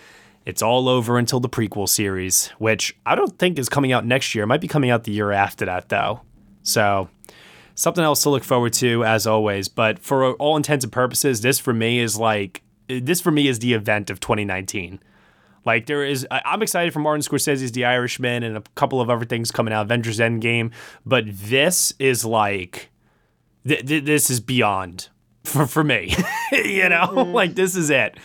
it's all over until the prequel series, which I don't think is coming out next year. It might be coming out the year after that, though. So, something else to look forward to, as always. But for all intents and purposes, this for me is like, this for me is the event of 2019. Like there is, I'm excited for Martin Scorsese's The Irishman and a couple of other things coming out, Avengers Endgame. But this is like, th- th- this is beyond for for me. you know, mm-hmm. like this is it.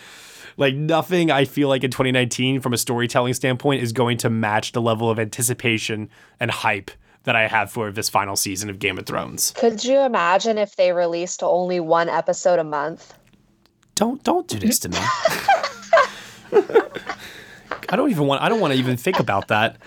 Like nothing I feel like in 2019 from a storytelling standpoint is going to match the level of anticipation and hype that I have for this final season of Game of Thrones. Could you imagine if they released only one episode a month? Don't don't do this to me. I don't even want I don't want to even think about that.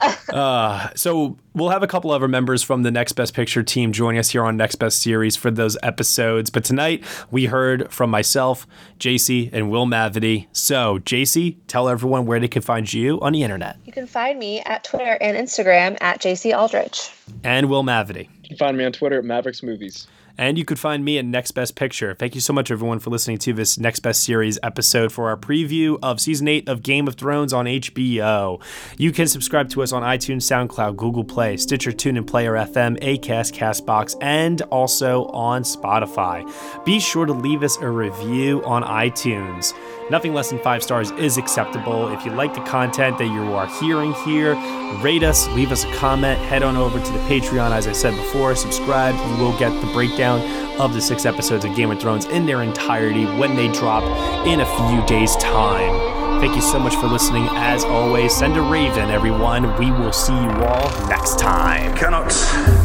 Uh, so we'll have a couple other members from the Next Best Picture team joining us here on Next Best Series for those episodes. But tonight we heard from myself, JC, and Will Mavity. So JC, tell everyone where they can find you on the internet. You can find me at Twitter and Instagram at JC Aldrich. And Will Mavity. You can find me on Twitter at Mavericks Movies. And you could find me at Next Best Picture. Thank you so much, everyone, for listening to this Next Best Series episode for our preview of season eight of Game of Thrones on HBO. You can subscribe to us on iTunes, SoundCloud, Google Play, Stitcher, TuneIn, Player FM, Acast, Castbox, and also on Spotify. Be sure to leave us a review on iTunes. Nothing less than five stars is acceptable. If you like the content that you are hearing here, rate us, leave us a comment, head on over to the Patreon, as I said before, subscribe, and we'll get the breakdown of the six episodes of Game of Thrones in their entirety when they drop in a few days' time. Thank you so much for listening. As always, send a raven, everyone. We will see you all next time. Cannot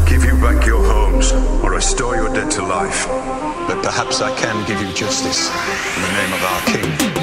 give you back your homes or restore your dead to life. But perhaps I can give you justice in the name of our king.